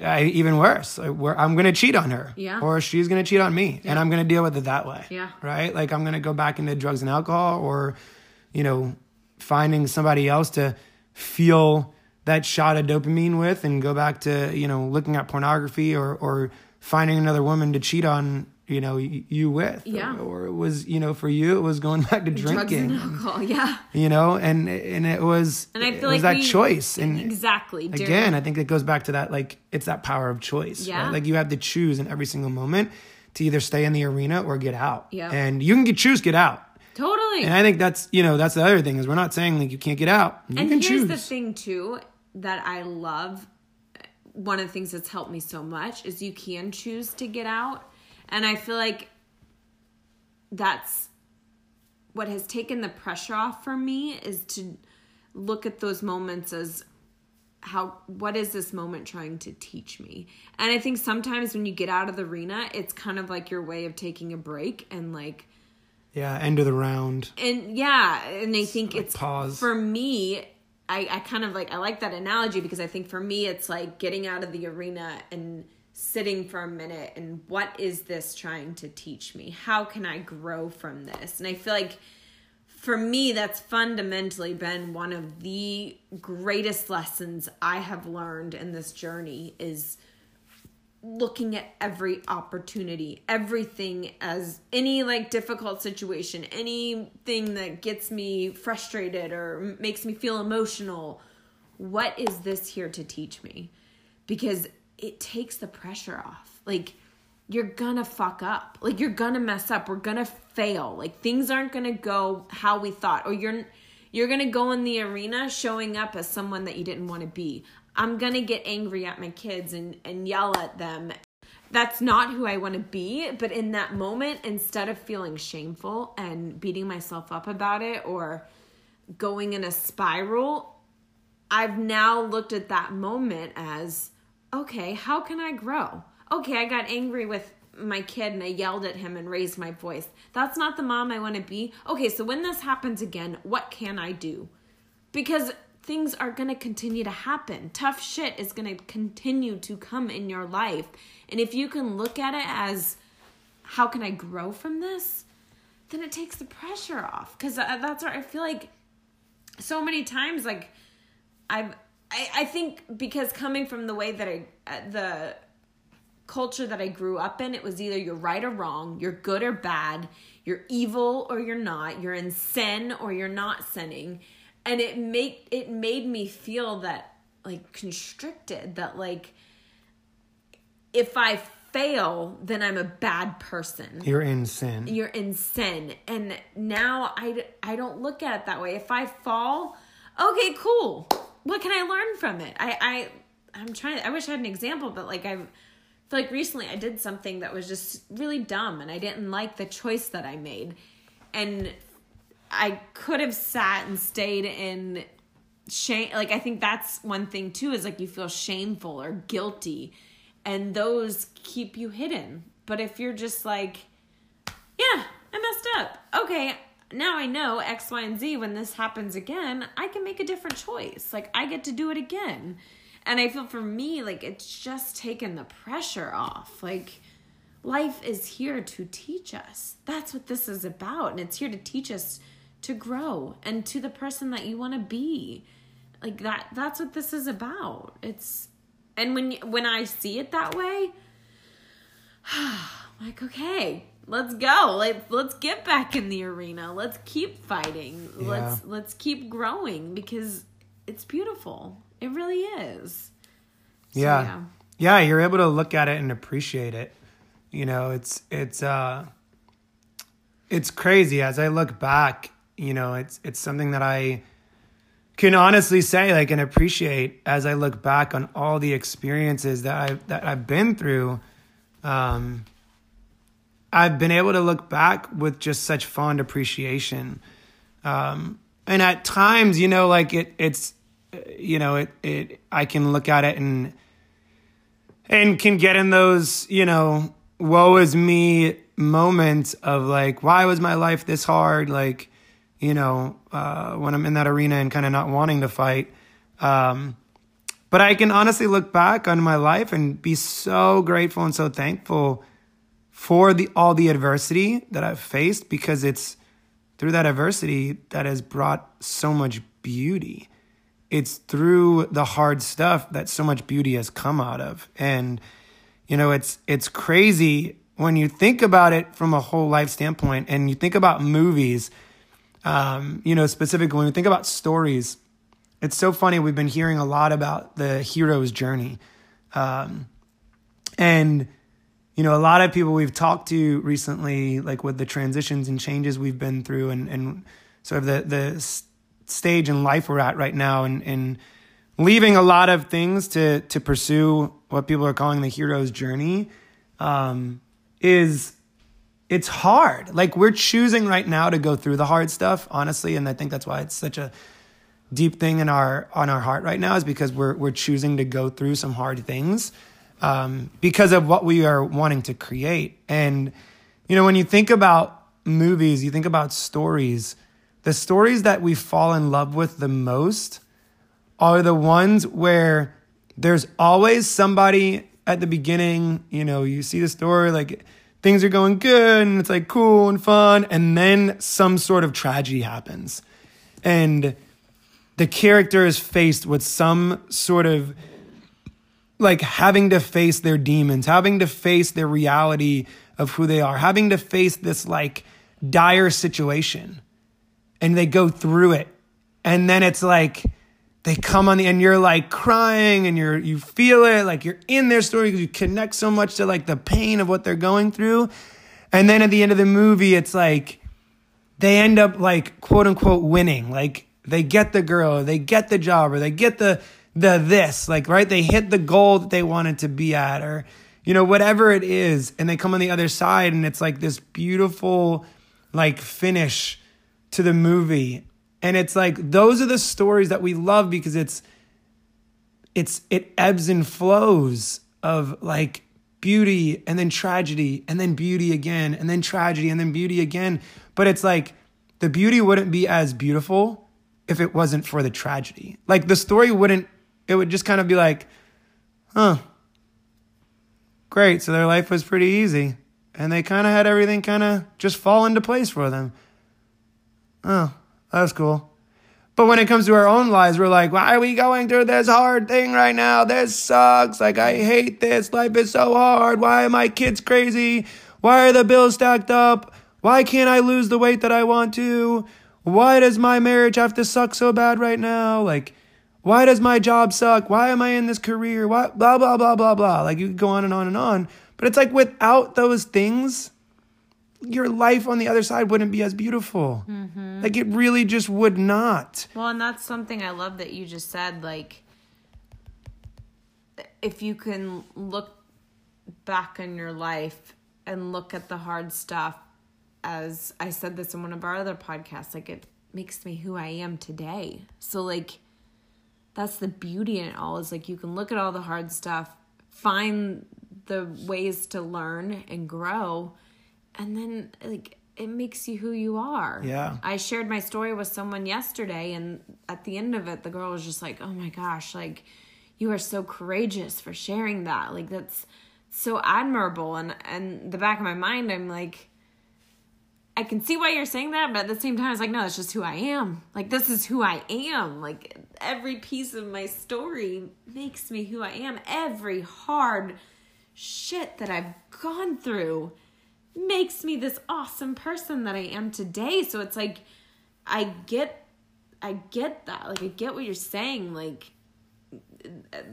uh, even worse, like, we're, I'm gonna cheat on her, Yeah. or she's gonna cheat on me, and I'm gonna deal with it that way, Yeah. right? Like I'm gonna go back into drugs and alcohol, or you know, finding somebody else to feel that shot of dopamine with, and go back to you know looking at pornography, or or finding another woman to cheat on you know you with, Yeah. or, or it was you know for you it was going back to drugs drinking, and alcohol yeah you know, and and it was and i it feel was like that we- choice and exactly during- again i think it goes back to that like it's that power of choice Yeah. right? like you have to choose in every single moment to either stay in the arena or get out Yeah. and you can get, choose get out totally. And i think that's you know that's the other thing is we're not saying like you can't get out. You and can here's choose. the thing too that I love. One of the things that's helped me so much is you can choose to get out, and I feel like that's what has taken the pressure off for me is to look at those moments as how what is this moment trying to teach me? And i think sometimes when you get out of the arena it's kind of like your way of taking a break and like yeah end of the round. And yeah and i think it's pause. for me I, I kind of like i like that analogy because i think for me it's like getting out of the arena and sitting for a minute and what is this trying to teach me? How can i grow from this? And i feel like for me that's fundamentally been one of the greatest lessons i have learned in this journey is looking at every opportunity, everything as any like difficult situation, anything that gets me frustrated or makes me feel emotional. What is this here to teach me? Because it takes the pressure off. Like, you're gonna fuck up. Like, you're gonna mess up. We're gonna fail. Like, things aren't gonna go how we thought. Or you're you're gonna go in the arena showing up as someone that you didn't want to be. I'm gonna get angry at my kids and, and yell at them. That's not who I want to be, but in that moment, instead of feeling shameful and beating myself up about it or going in a spiral, I've now looked at that moment as okay, how can I grow? Okay, I got angry with my kid and I yelled at him and raised my voice. That's not the mom I want to be. Okay, so when this happens again, what can I do? Because things are going to continue to happen. Tough shit is going to continue to come in your life. And if you can look at it as how can I grow from this? Then it takes the pressure off cuz that's where I feel like so many times like I've I, I think because coming from the way that I uh, the culture that I grew up in, it was either you're right or wrong, you're good or bad, you're evil or you're not, you're in sin or you're not sinning, and it make it made me feel that like constricted that like if I fail, then I'm a bad person. You're in sin. You're in sin. And now I, I don't look at it that way. If i fall okay cool. What can i learn from it? I i i'm trying i wish i had an example but like i feel like recently i did something that was just really dumb and i didn't like the choice that i made. And i could have sat and stayed in shame like i think that's one thing too is like you feel shameful or guilty and those keep you hidden but if you're just like yeah, I messed up. Okay, now I know X, Y, and Z. When this happens again, I can make a different choice. Like, I get to do it again. And I feel for me, like, it's just taken the pressure off. Like, life is here to teach us. That's what this is about. And it's here to teach us to grow and to the person that you want to be. Like, that, that's what this is about. It's, and when, when I see it that way, like okay let's go let's let's get back in the arena let's keep fighting let's let's keep growing because it's beautiful it really is So, yeah. yeah. yeah you're able to look at it and appreciate it you know it's it's uh it's crazy as i look back you know it's it's something that i can honestly say like and appreciate as I look back on all the experiences that I that I've been through. Um, I've been able to look back with just such fond appreciation. Um, and at times, you know, like it, it's, you know, it, it, I can look at it and, and can get in those, you know, woe is me moments of like, why was my life this hard? Like, you know, uh, when I'm in that arena and kind of not wanting to fight. Um, but I can honestly look back on my life and be so grateful and so thankful for the all the adversity that I've faced because it's through that adversity that has brought so much beauty. It's through the hard stuff that so much beauty has come out of. And you know, it's it's crazy when you think about it from a whole life standpoint and you think about movies um, you know, specifically when you think about stories, it's so funny. We've been hearing a lot about the hero's journey. Um, and, you know, a lot of people we've talked to recently, like with the transitions and changes we've been through and, and sort of the, the stage in life we're at right now and, and leaving a lot of things to, to pursue what people are calling the hero's journey, um, is it's hard. Like we're choosing right now to go through the hard stuff, honestly, and I think that's why it's such a deep thing in our on our heart right now is because we're we're choosing to go through some hard things um, because of what we are wanting to create. And you know, when you think about movies, you think about stories. The stories that we fall in love with the most are the ones where there's always somebody at the beginning. You know, you see the story like things are going good and it's like cool and fun. And then some sort of tragedy happens. And the character is faced with some sort of like having to face their demons, having to face their reality of who they are, having to face this like dire situation. And they go through it. And then it's like, they come on the and you're like crying and you're you feel it like you're in their story because you connect so much to like the pain of what they're going through. And then at the end of the movie it's like they end up like quote unquote winning. Like they get the girl they get the job or they get the the this like right? They hit the goal that they wanted to be at or you know whatever it is and they come on the other side and it's like this beautiful like finish to the movie and it's like those are the stories that we love because it's it's it ebbs and flows of like beauty and then tragedy and then beauty again and then tragedy and then beauty again. But it's like the beauty wouldn't be as beautiful if it wasn't for the tragedy. Like the story wouldn't it would just kind of be like, huh. Great. So their life was pretty easy. And they kind of had everything kind of just fall into place for them. Oh, that's cool. But when it comes to our own lives, we're like, why are we going through this hard thing right now? This sucks. Like, I hate this. Life is so hard. Why are my kids crazy? Why are the bills stacked up? Why can't I lose the weight that I want to? Why does my marriage have to suck so bad right now? Like, why does my job suck? Why am I in this career? Why, blah, blah, blah, blah, blah. Like, you go on and on and on. But it's like without those things, your life on the other side wouldn't be as beautiful. Mm-hmm. Like it really just would not. Well, and that's something I love that you just said. Like, if you can look back on your life and look at the hard stuff, as I said this in one of our other podcasts, like it makes me who I am today. So, like, that's the beauty in it all is like you can look at all the hard stuff, find the ways to learn and grow and then like it makes you who you are. Yeah. I shared my story with someone yesterday and at the end of it the girl was just like, "Oh my gosh, like you are so courageous for sharing that. Like that's so admirable." And and the back of my mind I'm like I can see why you're saying that, but at the same time, it's like, no, it's just who I am. Like, this is who I am. Like, every piece of my story makes me who I am. Every hard shit that I've gone through makes me this awesome person that I am today. So it's like I get I get that. Like I get what you're saying like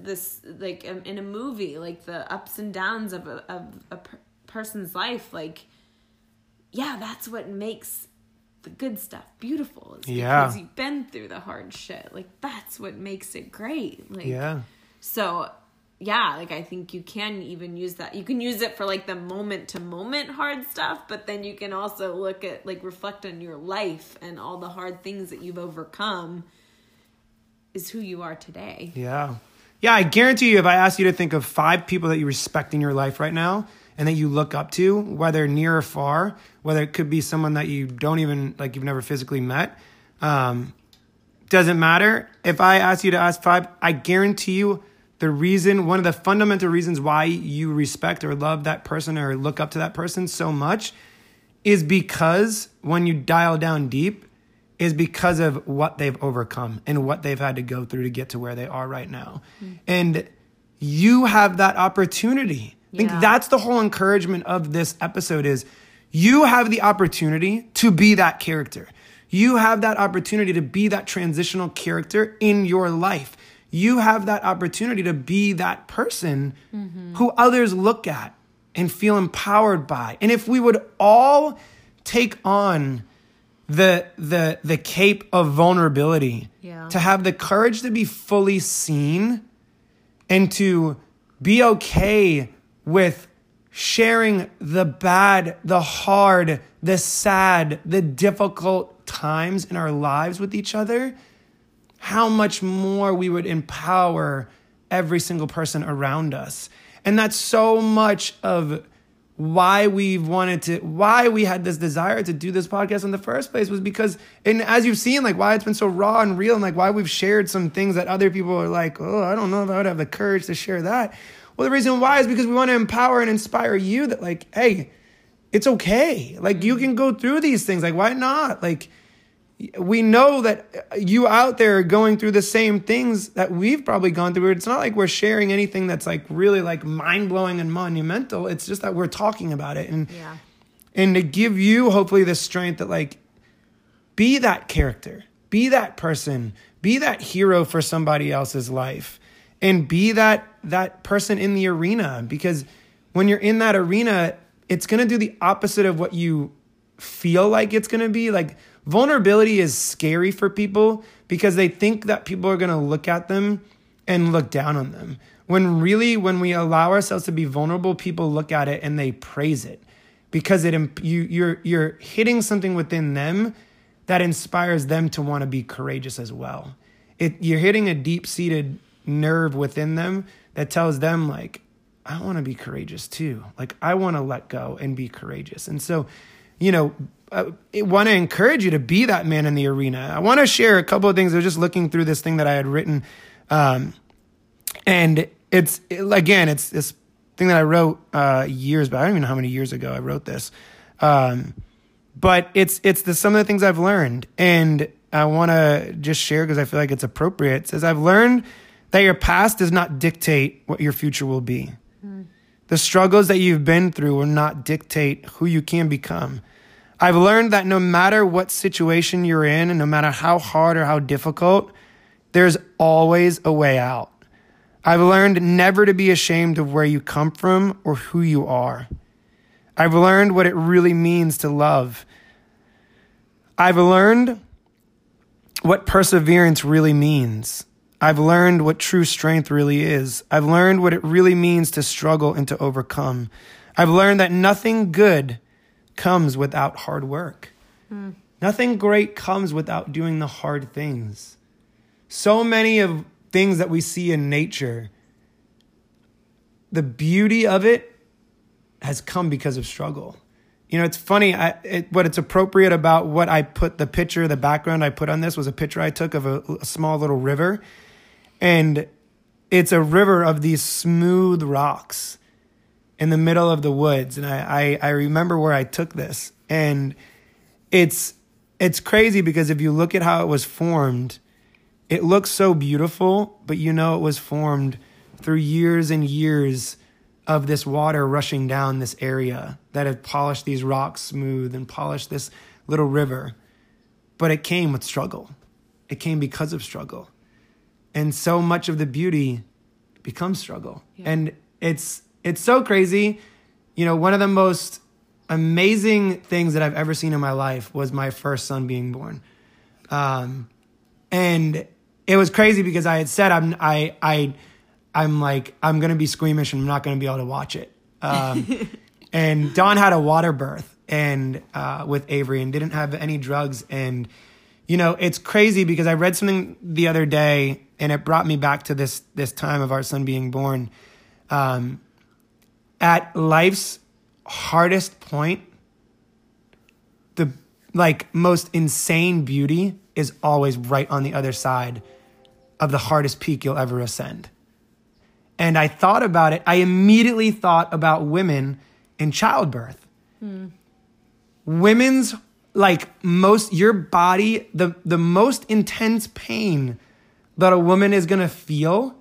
this like in a movie like the ups and downs of a of a person's life like yeah, that's what makes the good stuff beautiful. It's Yeah. because you've been through the hard shit. Like that's what makes it great. Like Yeah. so yeah, like I think you can even use that. You can use it for like the moment to moment hard stuff, but then you can also look at like reflect on your life and all the hard things that you've overcome is who you are today. Yeah. Yeah, I guarantee you, if I asked you to think of five people that you respect in your life right now and that you look up to, whether near or far, whether it could be someone that you don't even, like, you've never physically met, um, doesn't matter. If I ask you to ask five, I guarantee you the reason, one of the fundamental reasons why you respect or love that person or look up to that person so much is because when you dial down deep, is because of what they've overcome and what they've had to go through to get to where they are right now. Mm. And you have that opportunity. I think that's the whole encouragement of this episode is you have the opportunity to be that character. You have that opportunity to be that transitional character in your life. You have that opportunity to be that person mm-hmm. who others look at and feel empowered by. And if we would all take on the the the cape of vulnerability Yeah. to have the courage to be fully seen and to be okay with sharing the bad, the hard, the sad, the difficult times in our lives with each other, how much more we would empower every single person around us. And that's so much of why we've wanted to why we had this desire to do this podcast in the first place was because and as you've seen like why it's been so raw and real and like why we've shared some things that other people are like oh i don't know if i would have the courage to share that. Well the reason why is because we want to empower and inspire you that like hey it's okay. Like you can go through these things. Like why not? Like we know that you out there are going through the same things that we've probably gone through. It's not like we're sharing anything that's like really like mind blowing and monumental. It's just that we're talking about it and Yeah. and to give you hopefully the strength that like be that character, be that person, be that hero for somebody else's life, and be that that person in the arena because when you're in that arena, it's gonna do the opposite of what you feel like it's gonna be. Like vulnerability is scary for people because they think that people are gonna look at them and look down on them. When really, when we allow ourselves to be vulnerable, people look at it and they praise it because it you you're you're hitting something within them that inspires them to want to be courageous as well. It you're hitting a deep seated nerve within them that tells them like I want to be courageous too. Like I want to let go and be courageous. And so, you know, I want to encourage you to be that man in the arena. I want to share a couple of things. I was just looking through this thing that I had written, um, and it's it- again, it's this thing that I wrote uh, years back. I don't even know how many years ago I wrote this, um, but it's it's the some of the things I've learned, and I want to just share because I feel like it's appropriate. It says I've learned that your past does not dictate what your future will be. The struggles that you've been through will not dictate who you can become. I've learned that no matter what situation you're in, and no matter how hard or how difficult, there's always a way out. I've learned never to be ashamed of where you come from or who you are. I've learned what it really means to love. I've learned what perseverance really means. I've learned what true strength really is. I've learned what it really means to struggle and to overcome. I've learned that nothing good comes without hard work. Hmm. Nothing great comes without doing the hard things. So many of things that we see in nature, the beauty of it has come because of struggle. You know, it's funny. I, it, what it's appropriate about what I put the picture, the background I put on this was a picture I took of a, a small little river, and it's a river of these smooth rocks in the middle of the woods. And I, I, I remember where I took this, and it's it's crazy because if you look at how it was formed, it looks so beautiful, but you know it was formed through years and years of this water rushing down this area that had polished these rocks smooth and polished this little river. But it came with struggle. It came because of struggle. And so much of the beauty becomes struggle. Yeah. And it's it's so crazy. You know, one of the most amazing things that I've ever seen in my life was my first son being born. Um, and it was crazy because I had said I'm I I I'm like I'm gonna be squeamish and I'm not gonna be able to watch it. Um, and Dawn had a water birth and uh, with Avery and didn't have any drugs and you know it's crazy because I read something the other day and it brought me back to this this time of our son being born. Um, at life's hardest point, the like most insane beauty is always right on the other side of the hardest peak you'll ever ascend. And I thought about it. I immediately thought about women in childbirth. Hmm. Women's like most your body the the most intense pain that a woman is going to feel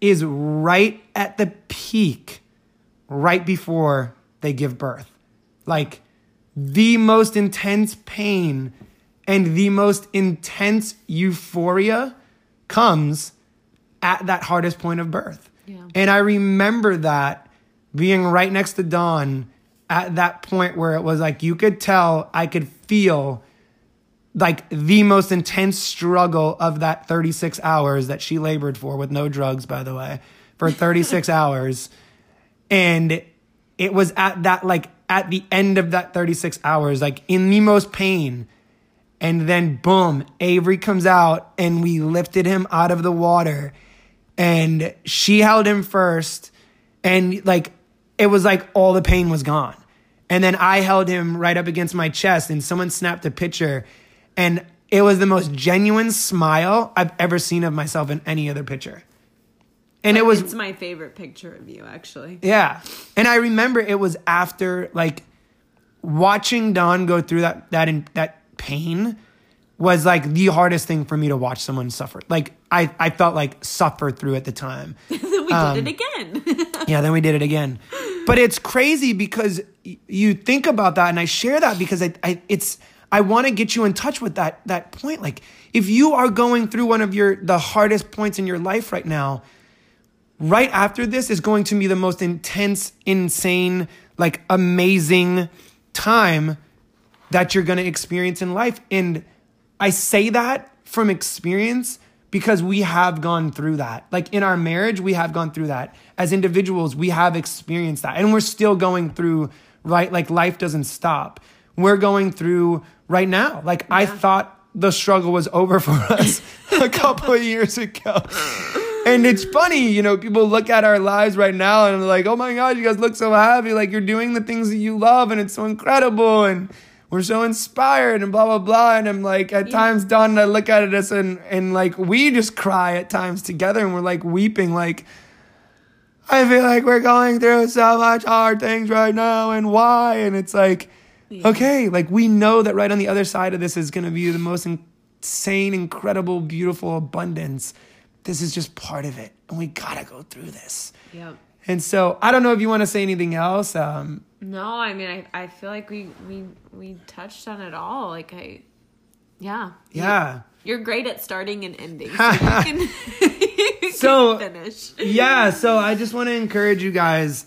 is right at the peak right before they give birth. Like the most intense pain and the most intense euphoria comes at that hardest point of birth. Yeah. And I remember that being right next to Dawn at that point where it was like you could tell, I could feel like the most intense struggle of that 36 hours that she labored for with no drugs, by the way, for 36 hours. And it was at that, like, at the end of that 36 hours, like in the most pain. And then, boom, Avery comes out and we lifted him out of the water. And she held him first. And, like, it was like all the pain was gone. And then I held him right up against my chest, and someone snapped a picture and it was the most genuine smile I've ever seen of myself in any other picture. And it was It's my favorite picture of you actually. Yeah. And I remember it was after like watching Dawn go through that that in, that pain was like the hardest thing for me to watch someone suffer. Like I I felt like suffer through at the time. we um, did it um, again. yeah, then we did it again. But it's crazy because you think about that and I share that because I, I it's I want to get you in touch with that that point. Like if you are going through one of your the hardest points in your life right now, right after this is going to be the most intense, insane, like amazing time that you're going to experience in life. And I say that from experience because we have gone through that. Like in our marriage, we have gone through that. As individuals, we have experienced that. And we're still going through, right? Like life doesn't stop. We're going through right now. Like yeah. I thought the struggle was over for us a couple of years ago. And it's funny, you know, people look at our lives right now and they're like, oh my God, you guys look so happy. Like you're doing the things that you love and it's so incredible. And we're so inspired and blah, blah, blah. And I'm like, at yeah. times, Dawn and I look at us and, and like we just cry at times together and we're like weeping, like, I feel like we're going through so much hard things right now and why? And it's like, yeah. Okay, like we know that right on the other side of this is going to be the most insane, incredible, beautiful abundance. This is just part of it, and we gotta go through this. Yeah. And so I don't know if you want to say anything else. Um, no, I mean I, I feel like we we we touched on it all. Like I, yeah, yeah. You're, you're great at starting and ending. So you can, so, finish. Yeah. So I just want to encourage you guys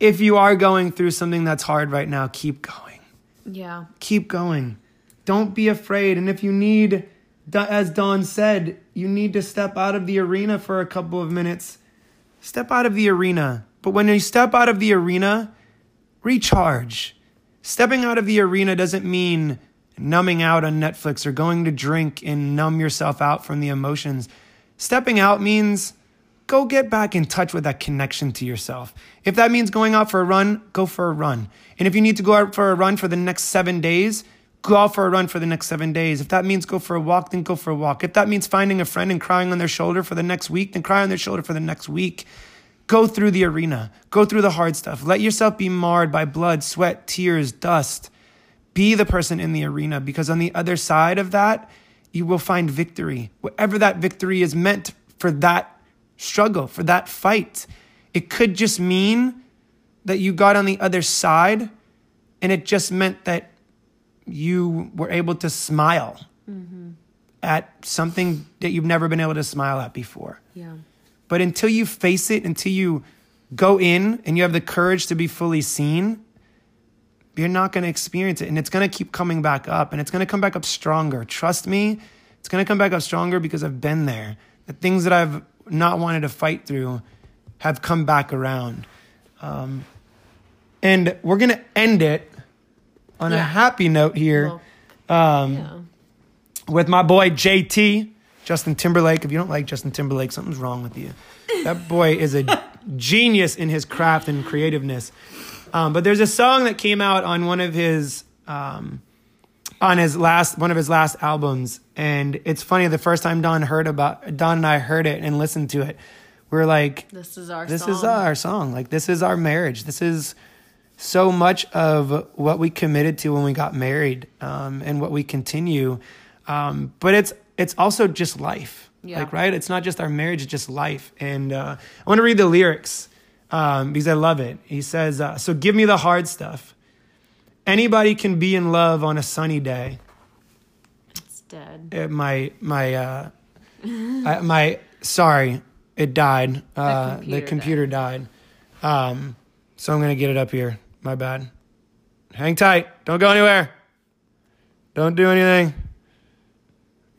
if you are going through something that's hard right now, keep going. Yeah. Keep going. Don't be afraid. And if you need, as Dawn said, you need to step out of the arena for a couple of minutes, step out of the arena. But when you step out of the arena, recharge. Stepping out of the arena doesn't mean numbing out on Netflix or going to drink and numb yourself out from the emotions. Stepping out means go get back in touch with that connection to yourself. If that means going out for a run, go for a run. And if you need to go out for a run for the next seven days, go out for a run for the next seven days. If that means go for a walk, then go for a walk. If that means finding a friend and crying on their shoulder for the next week, then cry on their shoulder for the next week. Go through the arena. Go through the hard stuff. Let yourself be marred by blood, sweat, tears, dust. Be the person in the arena because on the other side of that, you will find victory. Whatever that victory is meant for that struggle, for that fight. It could just mean that you got on the other side and it just meant that you were able to smile mm-hmm. at something that you've never been able to smile at before. Yeah. But until you face it, until you go in and you have the courage to be fully seen you're not going to experience it and it's going to keep coming back up and it's going to come back up stronger. Trust me, it's going to come back up stronger because I've been there. The things that I've not wanted to fight through have come back around. Um, and we're going to end it on a happy note here um, Yeah. with my boy JT, Justin Timberlake. If you don't like Justin Timberlake, something's wrong with you. That boy is a genius in his craft and creativeness. Um, but there's a song that came out on one of his um, on his last one of his last albums, and it's funny. The first time Dawn heard about Dawn and I heard it and listened to it, we are like, This is our this song. is our song. Like this is our marriage. This is so much of what we committed to when we got married, um, and what we continue. Um, but it's it's also just life. Yeah. Like right, it's not just our marriage; it's just life. And uh, I want to read the lyrics um, because I love it. He says, uh, "So give me the hard stuff. Anybody can be in love on a sunny day." It's dead. Uh, my my uh, I, my sorry, it died. Uh, the computer computer died. Um, so I'm gonna get it up here. My bad. Hang tight. Don't go anywhere. Don't do anything.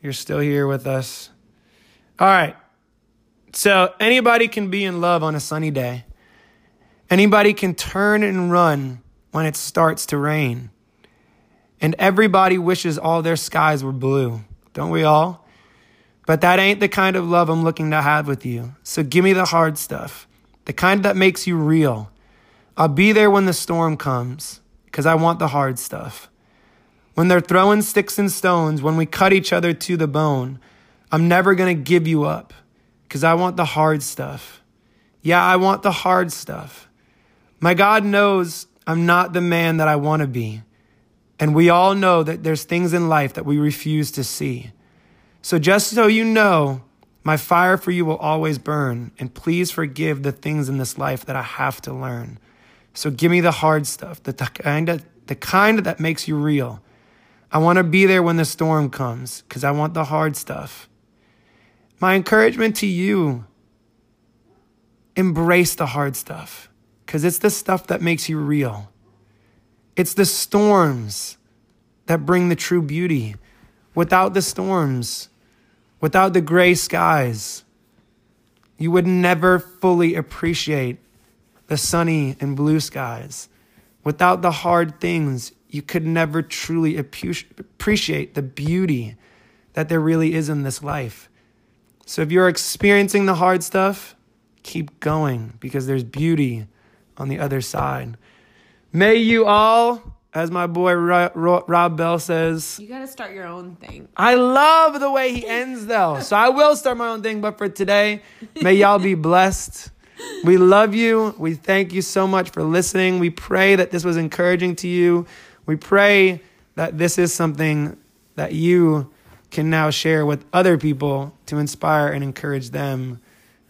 You're still here with us. All right. So anybody can be in love on a sunny day. Anybody can turn and run when it starts to rain. And everybody wishes all their skies were blue. Don't we all? But that ain't the kind of love I'm looking to have with you. So give me the hard stuff, the kind that makes you real. I'll be there when the storm comes, because I want the hard stuff. When they're throwing sticks and stones, when we cut each other to the bone, I'm never going to give you up, because I want the hard stuff. Yeah, I want the hard stuff. My God knows I'm not the man that I want to be. And we all know that there's things in life that we refuse to see. So just so you know, my fire for you will always burn. And please forgive the things in this life that I have to learn. So give me the hard stuff, the, kind of, the kind that makes you real. I want to be there when the storm comes because I want the hard stuff. My encouragement to you embrace the hard stuff because it's the stuff that makes you real. It's the storms that bring the true beauty. Without the storms, without the gray skies, you would never fully appreciate the sunny and blue skies. Without the hard things, you could never truly appreciate the beauty that there really is in this life. So if you're experiencing the hard stuff, keep going because there's beauty on the other side. May you all, as my boy Ro- Ro- Rob Bell says, You got to start your own thing. I love the way he ends though. So I will start my own thing, but for today, may y'all be blessed. We love you. We thank you so much for listening. We pray that this was encouraging to you. We pray that this is something that you can now share with other people to inspire and encourage them,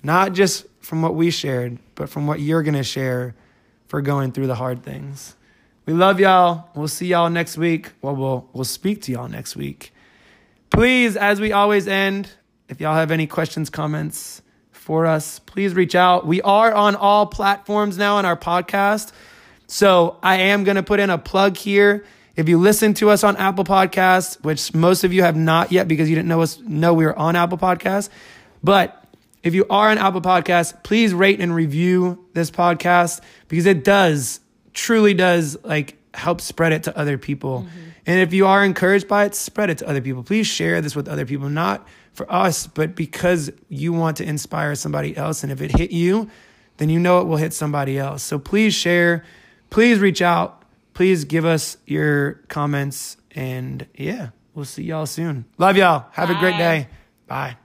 not just from what we shared, but from what you're going to share for going through the hard things. We love y'all. We'll see y'all next week. Well, we'll we'll speak to y'all next week. Please, as we always end, if y'all have any questions, comments for us, please reach out. We are on all platforms now on our podcast. So I am going to put in a plug here. If you listen to us on Apple Podcasts, which most of you have not yet because you didn't know us know we were on Apple Podcasts, but if you are on Apple Podcasts, please rate and review this podcast because it does truly does like help spread it to other people. Mm-hmm. And if you are encouraged by it, spread it to other people. Please share this with other people, not for us, but because you want to inspire somebody else. And if it hit you, then you know it will hit somebody else. So please share. Please reach out. Please give us your comments. And yeah, we'll see y'all soon. Love y'all. Have a great day. Bye.